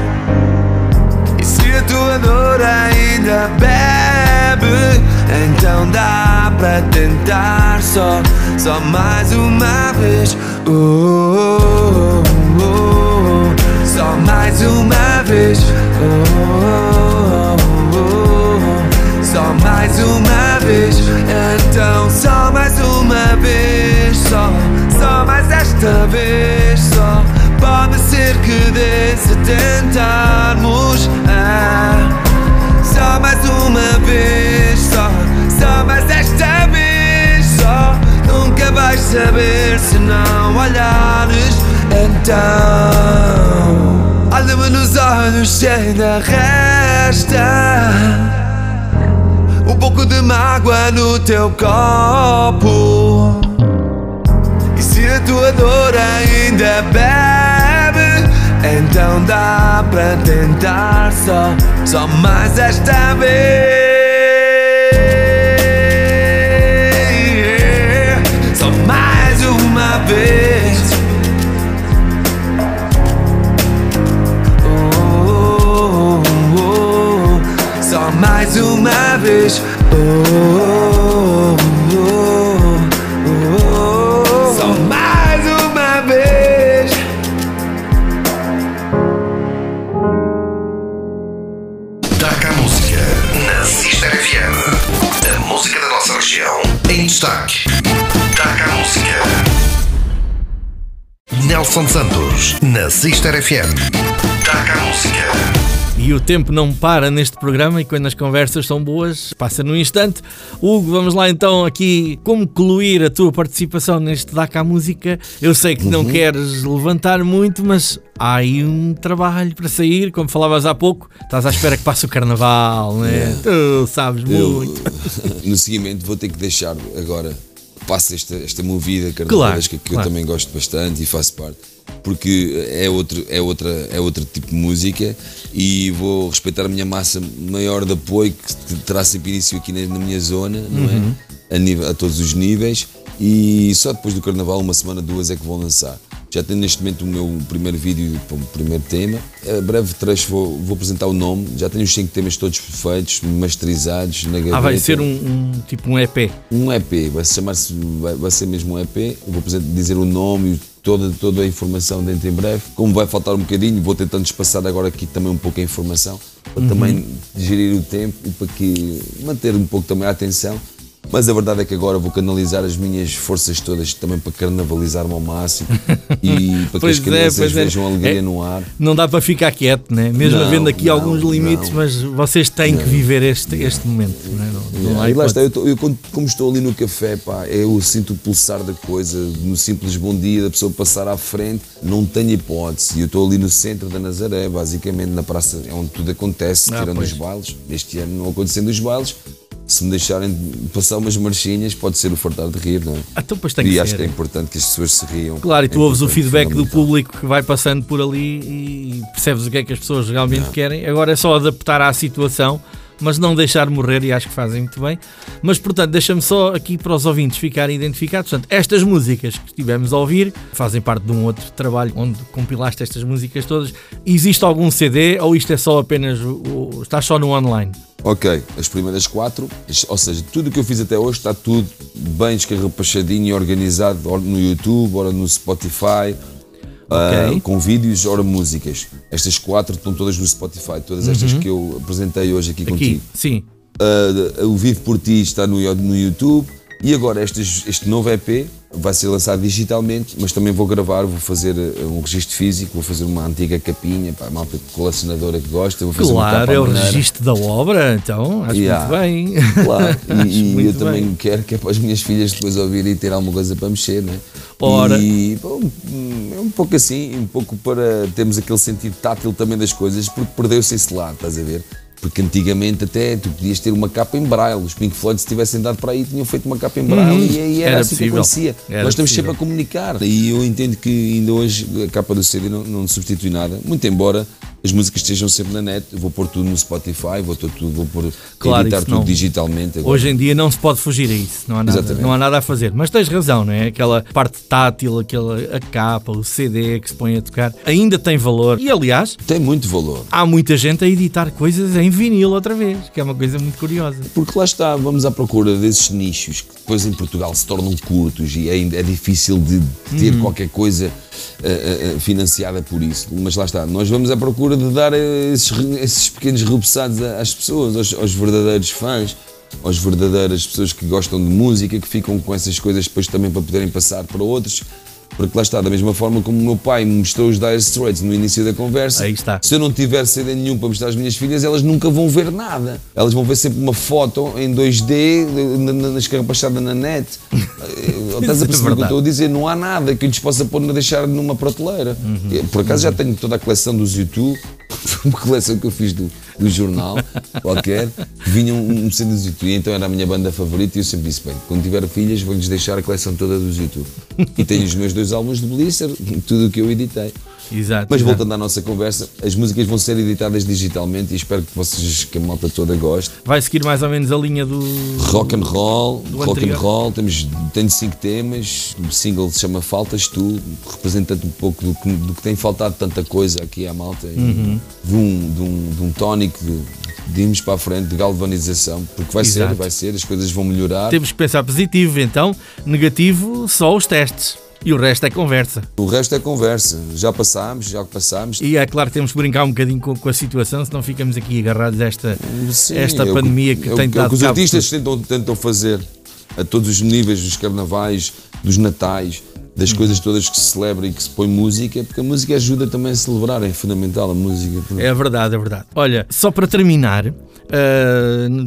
G: e se a tua dor ainda bebe, então dá para tentar só, só mais uma vez. Oh, oh, oh. Só mais uma vez. Oh, mais uma vez. Então, só mais uma vez. Só, só mais esta vez. Só pode ser que dê se tentarmos. Ah, só mais uma vez. Só, só mais esta vez. Só nunca vais saber se não olhares. Então, olha-me nos olhos ainda resta pouco de mágoa no teu copo. E se a tua dor ainda bebe, então dá para tentar só, só mais esta vez. Só mais uma vez. Oh, oh, oh. Mais uma vez. Só mais uma vez.
A: Taca a música na Sister FM. A música da nossa região em destaque. Taca a música. Nelson Santos na Sister FM. Taca a música.
B: E o tempo não para neste programa e quando as conversas são boas, passa num instante. Hugo, vamos lá então aqui concluir a tua participação neste Daca à Música. Eu sei que não queres levantar muito, mas há aí um trabalho para sair, como falavas há pouco. Estás à espera que passe o Carnaval, não é? Tu sabes
H: Eu,
B: muito.
H: no seguimento, vou ter que deixar agora que passe esta, esta movida
B: Claro,
H: carnavalesca que
B: claro.
H: eu também gosto bastante e faço parte, porque é outro, é, outra, é outro tipo de música e vou respeitar a minha massa maior de apoio que terá sempre início aqui na, na minha zona, não
B: Uhum.
H: é? A, nível, a todos os níveis e só depois do carnaval, uma semana, duas é que vou lançar. Já tenho neste momento o meu primeiro vídeo para o primeiro tema. A breve trecho vou, vou apresentar o nome. Já tenho os cinco temas todos feitos, masterizados na gaveta.
B: Ah, vai ser um, um- tipo um EP.
H: Um EP, vai se chamar-se, vai, vai ser mesmo um EP. Eu vou dizer o nome e toda, toda a informação dentro em breve. Como vai faltar um bocadinho, vou tentando espaçar agora aqui também um pouco a informação, para também gerir o tempo e para que manter um pouco também a atenção. Mas a verdade é que agora vou canalizar as minhas forças todas também para carnavalizar-me ao máximo e para que as
B: é,
H: crianças
B: é.
H: vejam a alegria
B: É.
H: no ar.
B: Não dá para ficar quieto, né? mesmo
H: Não,
B: havendo aqui
H: não,
B: alguns limites,
H: não.
B: mas vocês têm que viver este, este momento. Não, é? não,
H: e lá está, eu, tô- eu como estou ali no café, pá, eu sinto o pulsar da coisa, no simples bom dia da pessoa passar à frente, não tenho hipótese. Eu estou ali no centro da Nazaré, basicamente, na praça, é onde tudo acontece,
B: Ah,
H: tirando
B: pois.
H: os bailes. Este ano não acontecendo os bailes, se me deixarem passar umas marchinhas, pode ser o fartar de rir, não é?
B: Ah, Então, pois tem
H: e
B: que
H: acho
B: ser.
H: que é importante que as pessoas se riam.
B: Claro, e tu
H: É
B: ouves o feedback do público que vai passando por ali e percebes o que é que as pessoas realmente querem. Agora é só adaptar à situação, mas não deixar morrer, e acho que fazem muito bem. Mas, portanto, deixa-me só aqui para os ouvintes ficarem identificados. Portanto, estas músicas que estivemos a ouvir fazem parte de um outro trabalho onde compilaste estas músicas todas. Existe algum CD ou isto é só apenas. Estás só no online?
H: Ok, as primeiras quatro, ou seja, tudo o que eu fiz até hoje está tudo bem escarrapachadinho e organizado ora no YouTube, ora no Spotify, ah,
B: Ok.
H: com vídeos, ora músicas. Estas quatro estão todas no Spotify, todas estas que eu apresentei hoje aqui,
B: Uhum. Aqui,
H: contigo.
B: sim.
H: Ah, o Vivo por Ti está no, no YouTube e agora estes- este novo EP vai ser lançado digitalmente, mas também vou gravar, vou fazer ah, um registro físico, vou fazer uma antiga capinha para a malta colecionadora que gosta, vou fazer
B: Claro, é o
H: maneira.
B: registro da obra, então acho
H: Yeah.
B: muito bem.
H: Claro, e, e eu também
B: bem.
H: quero que é para as minhas filhas depois ouvirem e ter alguma coisa para mexer, né?
B: Ora.
H: E bom, é um pouco assim, um pouco para termos aquele sentido tátil também das coisas, porque perdeu-se esse lado, estás a ver? Porque antigamente até tu podias ter uma capa em braille, os Pink Floyd se tivessem dado para aí tinham feito uma capa em braille
B: Uhum.
H: e aí era,
B: Era
H: assim
B: possível.
H: que acontecia.
B: Era
H: Nós estamos
B: possível.
H: sempre a comunicar e eu entendo que ainda hoje a capa do CD não, não substitui nada, muito embora as músicas estejam sempre na net. Eu vou pôr tudo no Spotify, vou, pôr tudo, vou pôr,
B: Claro,
H: editar tudo
B: não-
H: digitalmente. agora.
B: Hoje em dia não se pode fugir a isso, não há nada,
H: Exatamente.
B: não há nada a fazer. Mas tens razão, não é? Aquela parte tátil, aquela a capa, o CD que se põe a tocar, ainda tem valor. E aliás,
H: Tem muito valor.
B: há muita gente a editar coisas em vinil outra vez, que é uma coisa muito curiosa.
H: Porque lá está, vamos à procura desses nichos que depois em Portugal se tornam curtos e é, é difícil de ter qualquer coisa eh, eh, eh, financiada por isso. Mas lá está, nós vamos à procura de dar esses, esses pequenos repousados às pessoas, aos, aos verdadeiros fãs, aos verdadeiras pessoas que gostam de música, que ficam com essas coisas depois também para poderem passar para outros. Porque lá está, da mesma forma como o meu pai me mostrou os Dire Straits no início da conversa,
B: Aí está.
H: se eu não tiver CD nenhum para mostrar às minhas filhas, elas nunca vão ver nada. Elas vão ver sempre uma foto em 2D, na- na- escarrapachada na net. Eh, Estás a perceber o que eu estou a dizer? Não há nada que eu lhes possa pôr na deixar numa prateleira. Eh, Por acaso já tenho toda a coleção dos YouTube, uma coleção que eu fiz do, do jornal qualquer, que vinha um, um dos YouTube. E então era a minha banda favorita e eu sempre disse: bem, quando tiver filhas, vou-lhes deixar a coleção toda dos YouTube. E tenho os meus dois álbuns de Blister, tudo o que eu editei.
B: Exato.
H: Mas
B: exato.
H: voltando à nossa conversa, as músicas vão ser editadas digitalmente e espero que vocês, que a malta toda goste.
B: Vai seguir mais ou menos a linha do.
H: Rock and roll, rock and
B: anterior.
H: roll, temos, tenho cinco temas, o single se chama Faltas Tu, representa um pouco do que, do que tem faltado tanta coisa aqui à malta,
B: Uhum.
H: de, um, de, um, de um tónico de, de irmos para a frente, de galvanização, porque vai
B: Exato.
H: ser, vai ser, as coisas vão melhorar.
B: Temos que pensar positivo, então, negativo, só os testes. E o resto é conversa.
H: O resto é conversa, já passámos, já passámos.
B: E é claro que temos que brincar um bocadinho com, com a situação, senão ficamos aqui agarrados a esta,
H: Sim,
B: esta
H: é
B: pandemia que
H: é o
B: tem
H: é o
B: dado
H: que os artistas tentam, tentam fazer a todos os níveis dos carnavais, dos natais, das
B: Uhum.
H: coisas todas que se celebram e que se põe música, porque a música ajuda também a celebrar, é fundamental a música.
B: É verdade, é verdade. Olha, só para terminar, n-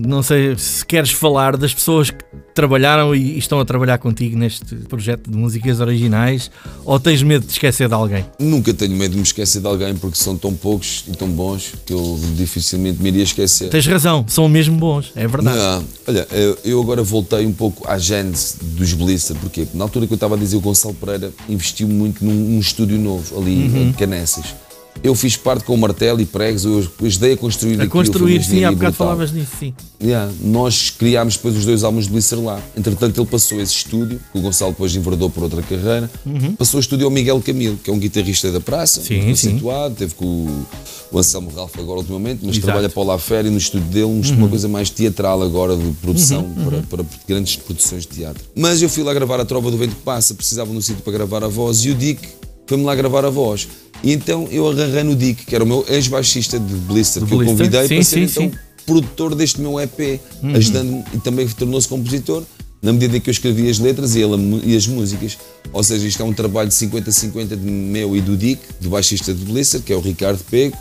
B: não sei se queres falar das pessoas que trabalharam e estão a trabalhar contigo neste projeto de músicas originais ou tens medo de esquecer de alguém?
H: Nunca tenho medo de me esquecer de alguém porque são tão poucos e tão bons que eu dificilmente me iria esquecer.
B: Tens razão, são mesmo bons, é verdade.
H: Não, olha, eu, eu agora voltei um pouco à gênese dos Blister, porquê? Porque na altura que eu estava a dizer, o Gonçalo Pereira investiu muito num, num estúdio novo, ali
B: Uhum.
H: em Canessas. Eu fiz parte com o martelo e pregos, eu ajudei a construir
B: A construir, sim, há bocado
H: brutal.
B: falavas nisso, sim.
H: Yeah, Nós criámos depois os dois álbuns de Blister lá. Entretanto, ele passou esse estúdio, que o Gonçalo depois enverdou por outra carreira, passou o estúdio ao Miguel Camilo, que é um guitarrista da praça,
B: Uhum. Sim,
H: muito
B: sim.
H: conceituado, teve com o, o Anselmo Ralph agora ultimamente, mas
B: Exato. Uhum.
H: trabalha para o La Féria no estúdio dele, um- uma coisa mais teatral agora, de produção, para, para grandes produções de teatro. Mas eu fui lá gravar a Trova do Vento que Passa, precisava de um sítio para gravar a voz, e o Dick foi-me lá gravar a voz. E então eu agarrei no Dick, que era o meu ex-baixista de Blister,
B: De
H: que eu
B: Blister?
H: convidei
B: Sim,
H: para ser
B: sim,
H: então
B: sim.
H: produtor deste meu EP,
B: Uhum.
H: ajudando-me e também tornou-se compositor na medida em que eu escrevi as letras e, ele a mu- e as músicas. Ou seja, isto é um trabalho de 50-50 de meu e do Dick, do baixista de Blister, que é o Ricardo Pego.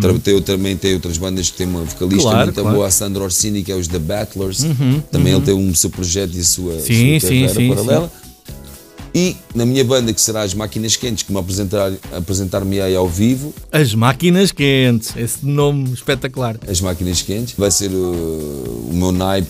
H: Tra- Tem, também tem outras bandas que tem uma vocalista
B: Uhum. Claro,
H: muito
B: claro. Uhum,
H: boa, a Sandra Orsini, que é os The Battlers. também ele tem um seu projeto e a sua,
B: Sim,
H: sua
B: sim,
H: carreira
B: sim,
H: paralela. E na minha banda, que será as Máquinas Quentes, que me apresentar, apresentar-me aí ao vivo,
B: As máquinas quentes, esse nome espetacular.
H: as máquinas quentes. Vai ser uh, o meu naipe,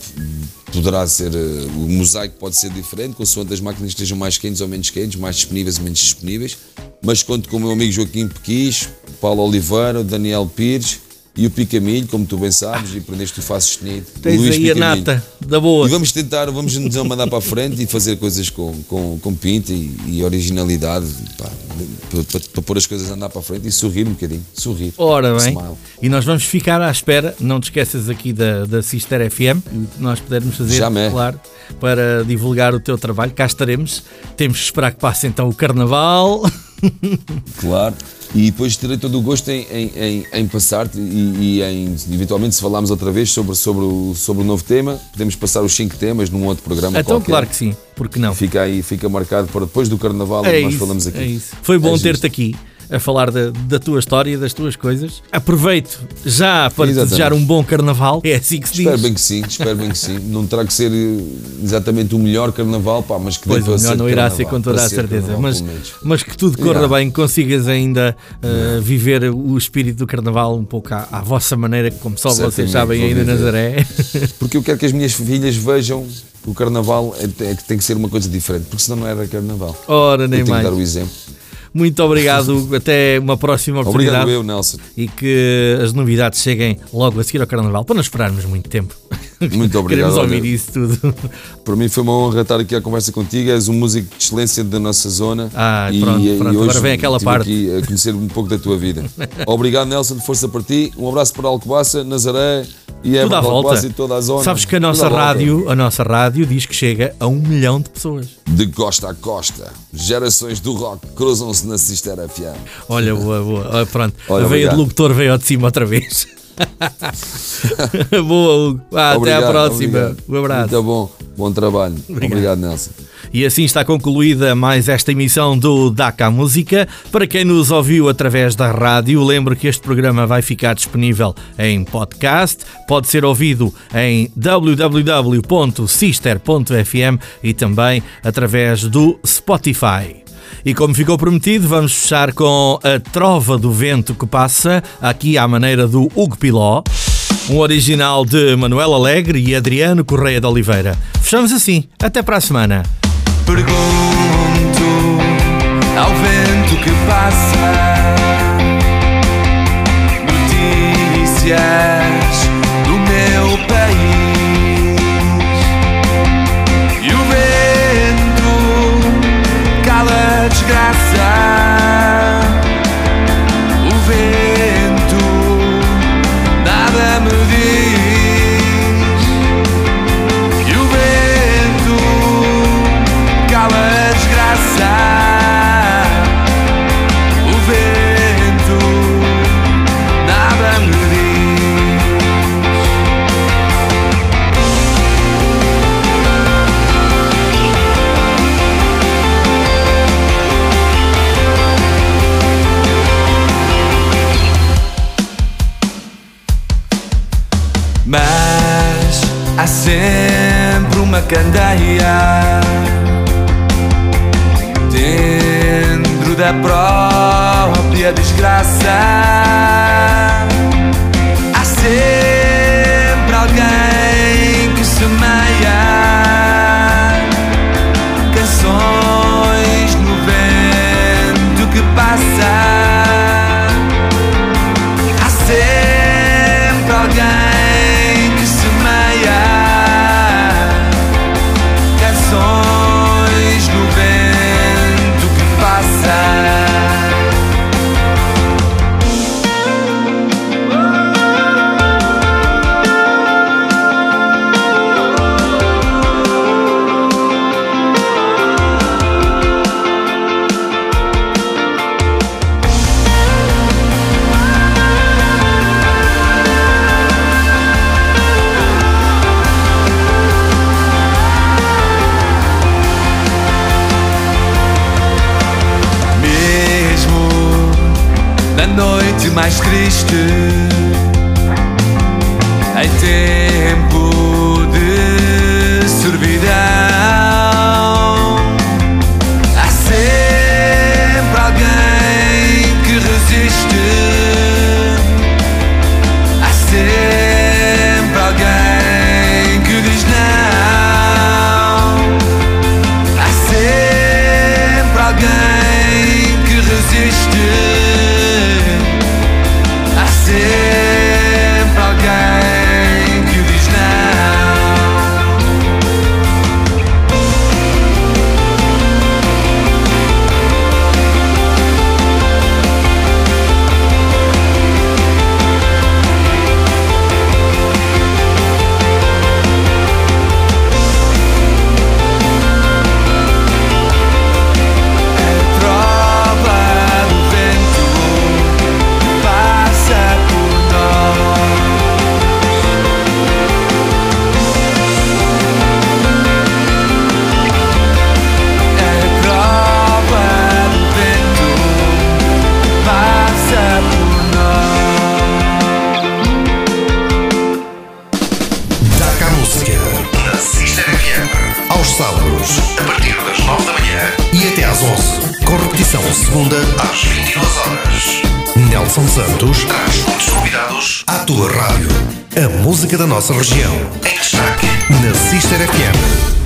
H: poderá ser uh, o mosaico pode ser diferente, consoante as máquinas estejam mais quentes ou menos quentes, mais disponíveis ou menos disponíveis. Mas conto com o meu amigo Joaquim Pequis, Paulo Oliveira, Daniel Pires e o Picamilho, como tu bem sabes, e aprendeste o Faço Sustenido.
B: Tens
H: Luís
B: aí a nata da boa.
H: E vamos tentar, vamos nos mandar para a frente e fazer coisas com, com, com pinta e, e originalidade, pá, para, para, para pôr as coisas a andar para a frente e sorrir um bocadinho, sorrir.
B: Ora bem,
H: Smile.
B: e nós vamos ficar à espera, não te esqueças aqui da, da Sister FM, que nós pudermos fazer,
H: Jamais.
B: claro, para divulgar o teu trabalho, cá estaremos. Temos que esperar que passe então o Carnaval.
H: Claro. E depois terei todo o gosto em, em, em, em passar-te e, e em, eventualmente, se falarmos outra vez sobre, sobre, o, sobre o novo tema, podemos passar os cinco temas num outro programa
B: então,
H: qualquer.
B: claro que sim, porque não?
H: Fica aí, fica marcado para depois do Carnaval,
B: É
H: onde nós
B: isso,
H: falamos aqui.
B: é isso. Foi bom
H: É
B: ter-te aqui a falar da, da tua história, das tuas coisas. Aproveito já para
H: Exatamente.
B: desejar um bom Carnaval. É assim que se
H: Espero
B: diz.
H: bem que sim, espero bem que sim. Não terá que ser eh, exatamente o melhor carnaval, pá, mas que
B: Pois, o melhor
H: ser
B: não irá
H: carnaval,
B: ser com toda a certeza, mas, mas que tudo corra
H: Yeah.
B: bem, consigas ainda uh, viver o espírito do carnaval um pouco à, à vossa maneira, como só vocês
H: Certamente
B: sabem
H: vou
B: ainda
H: viver.
B: Nazaré.
H: Porque eu quero que as minhas filhas vejam que o carnaval é, é que tem que ser uma coisa diferente, porque senão não era carnaval.
B: Ora, nem
H: eu tenho
B: mais.
H: que dar o exemplo.
B: Muito obrigado. Até uma próxima oportunidade.
H: Obrigado eu, Nelson.
B: E que as novidades cheguem logo a seguir ao Carnaval, para não esperarmos muito tempo.
H: Muito obrigado.
B: Queremos ouvir isso tudo.
H: Para mim foi uma honra estar aqui à conversa contigo. És um músico de excelência da nossa zona.
B: Ah, pronto, pronto. Agora vem aquela parte.
H: aqui a conhecer um pouco da tua vida. Obrigado, Nelson. Força para ti. Um abraço para Alcobaça, Nazaré e
B: Tudo
H: Évora
B: à
H: de
B: volta.
H: E toda a zona.
B: Sabes que a nossa
H: volta.
B: rádio, a nossa rádio diz que chega a um milhão de pessoas.
H: De costa a costa, gerações do rock cruzam-se na Sister FM.
B: Olha, boa, boa. Pronto,
H: Olha,
B: a veia de
H: obrigado.
B: locutor veio ao de cima outra vez. boa, Hugo. Ah, até
H: Obrigado,
B: à próxima.
H: obrigado.
B: Um abraço.
H: Muito bom. Bom trabalho. Obrigado, Nelson.
B: E assim está concluída mais esta emissão do DACA Música. Para quem nos ouviu através da rádio, lembro que este programa vai ficar disponível em podcast. Pode ser ouvido em www.sister.fm e também através do Spotify. E como ficou prometido, vamos fechar com a Trova do Vento que passa, aqui à maneira do Hugo Piló. Um original de Manuel Alegre e Adriano Correia de Oliveira. Fechamos assim. Até para a semana.
G: Pergunto ao vento que passa notícias a há sempre uma candeia dentro da própria desgraça. Há sempre alguém que semeia mais triste,
A: segunda às 22 horas. Nelson Santos traz muitos convidados à tua rádio. A música da nossa região. Em destaque na Sister FM.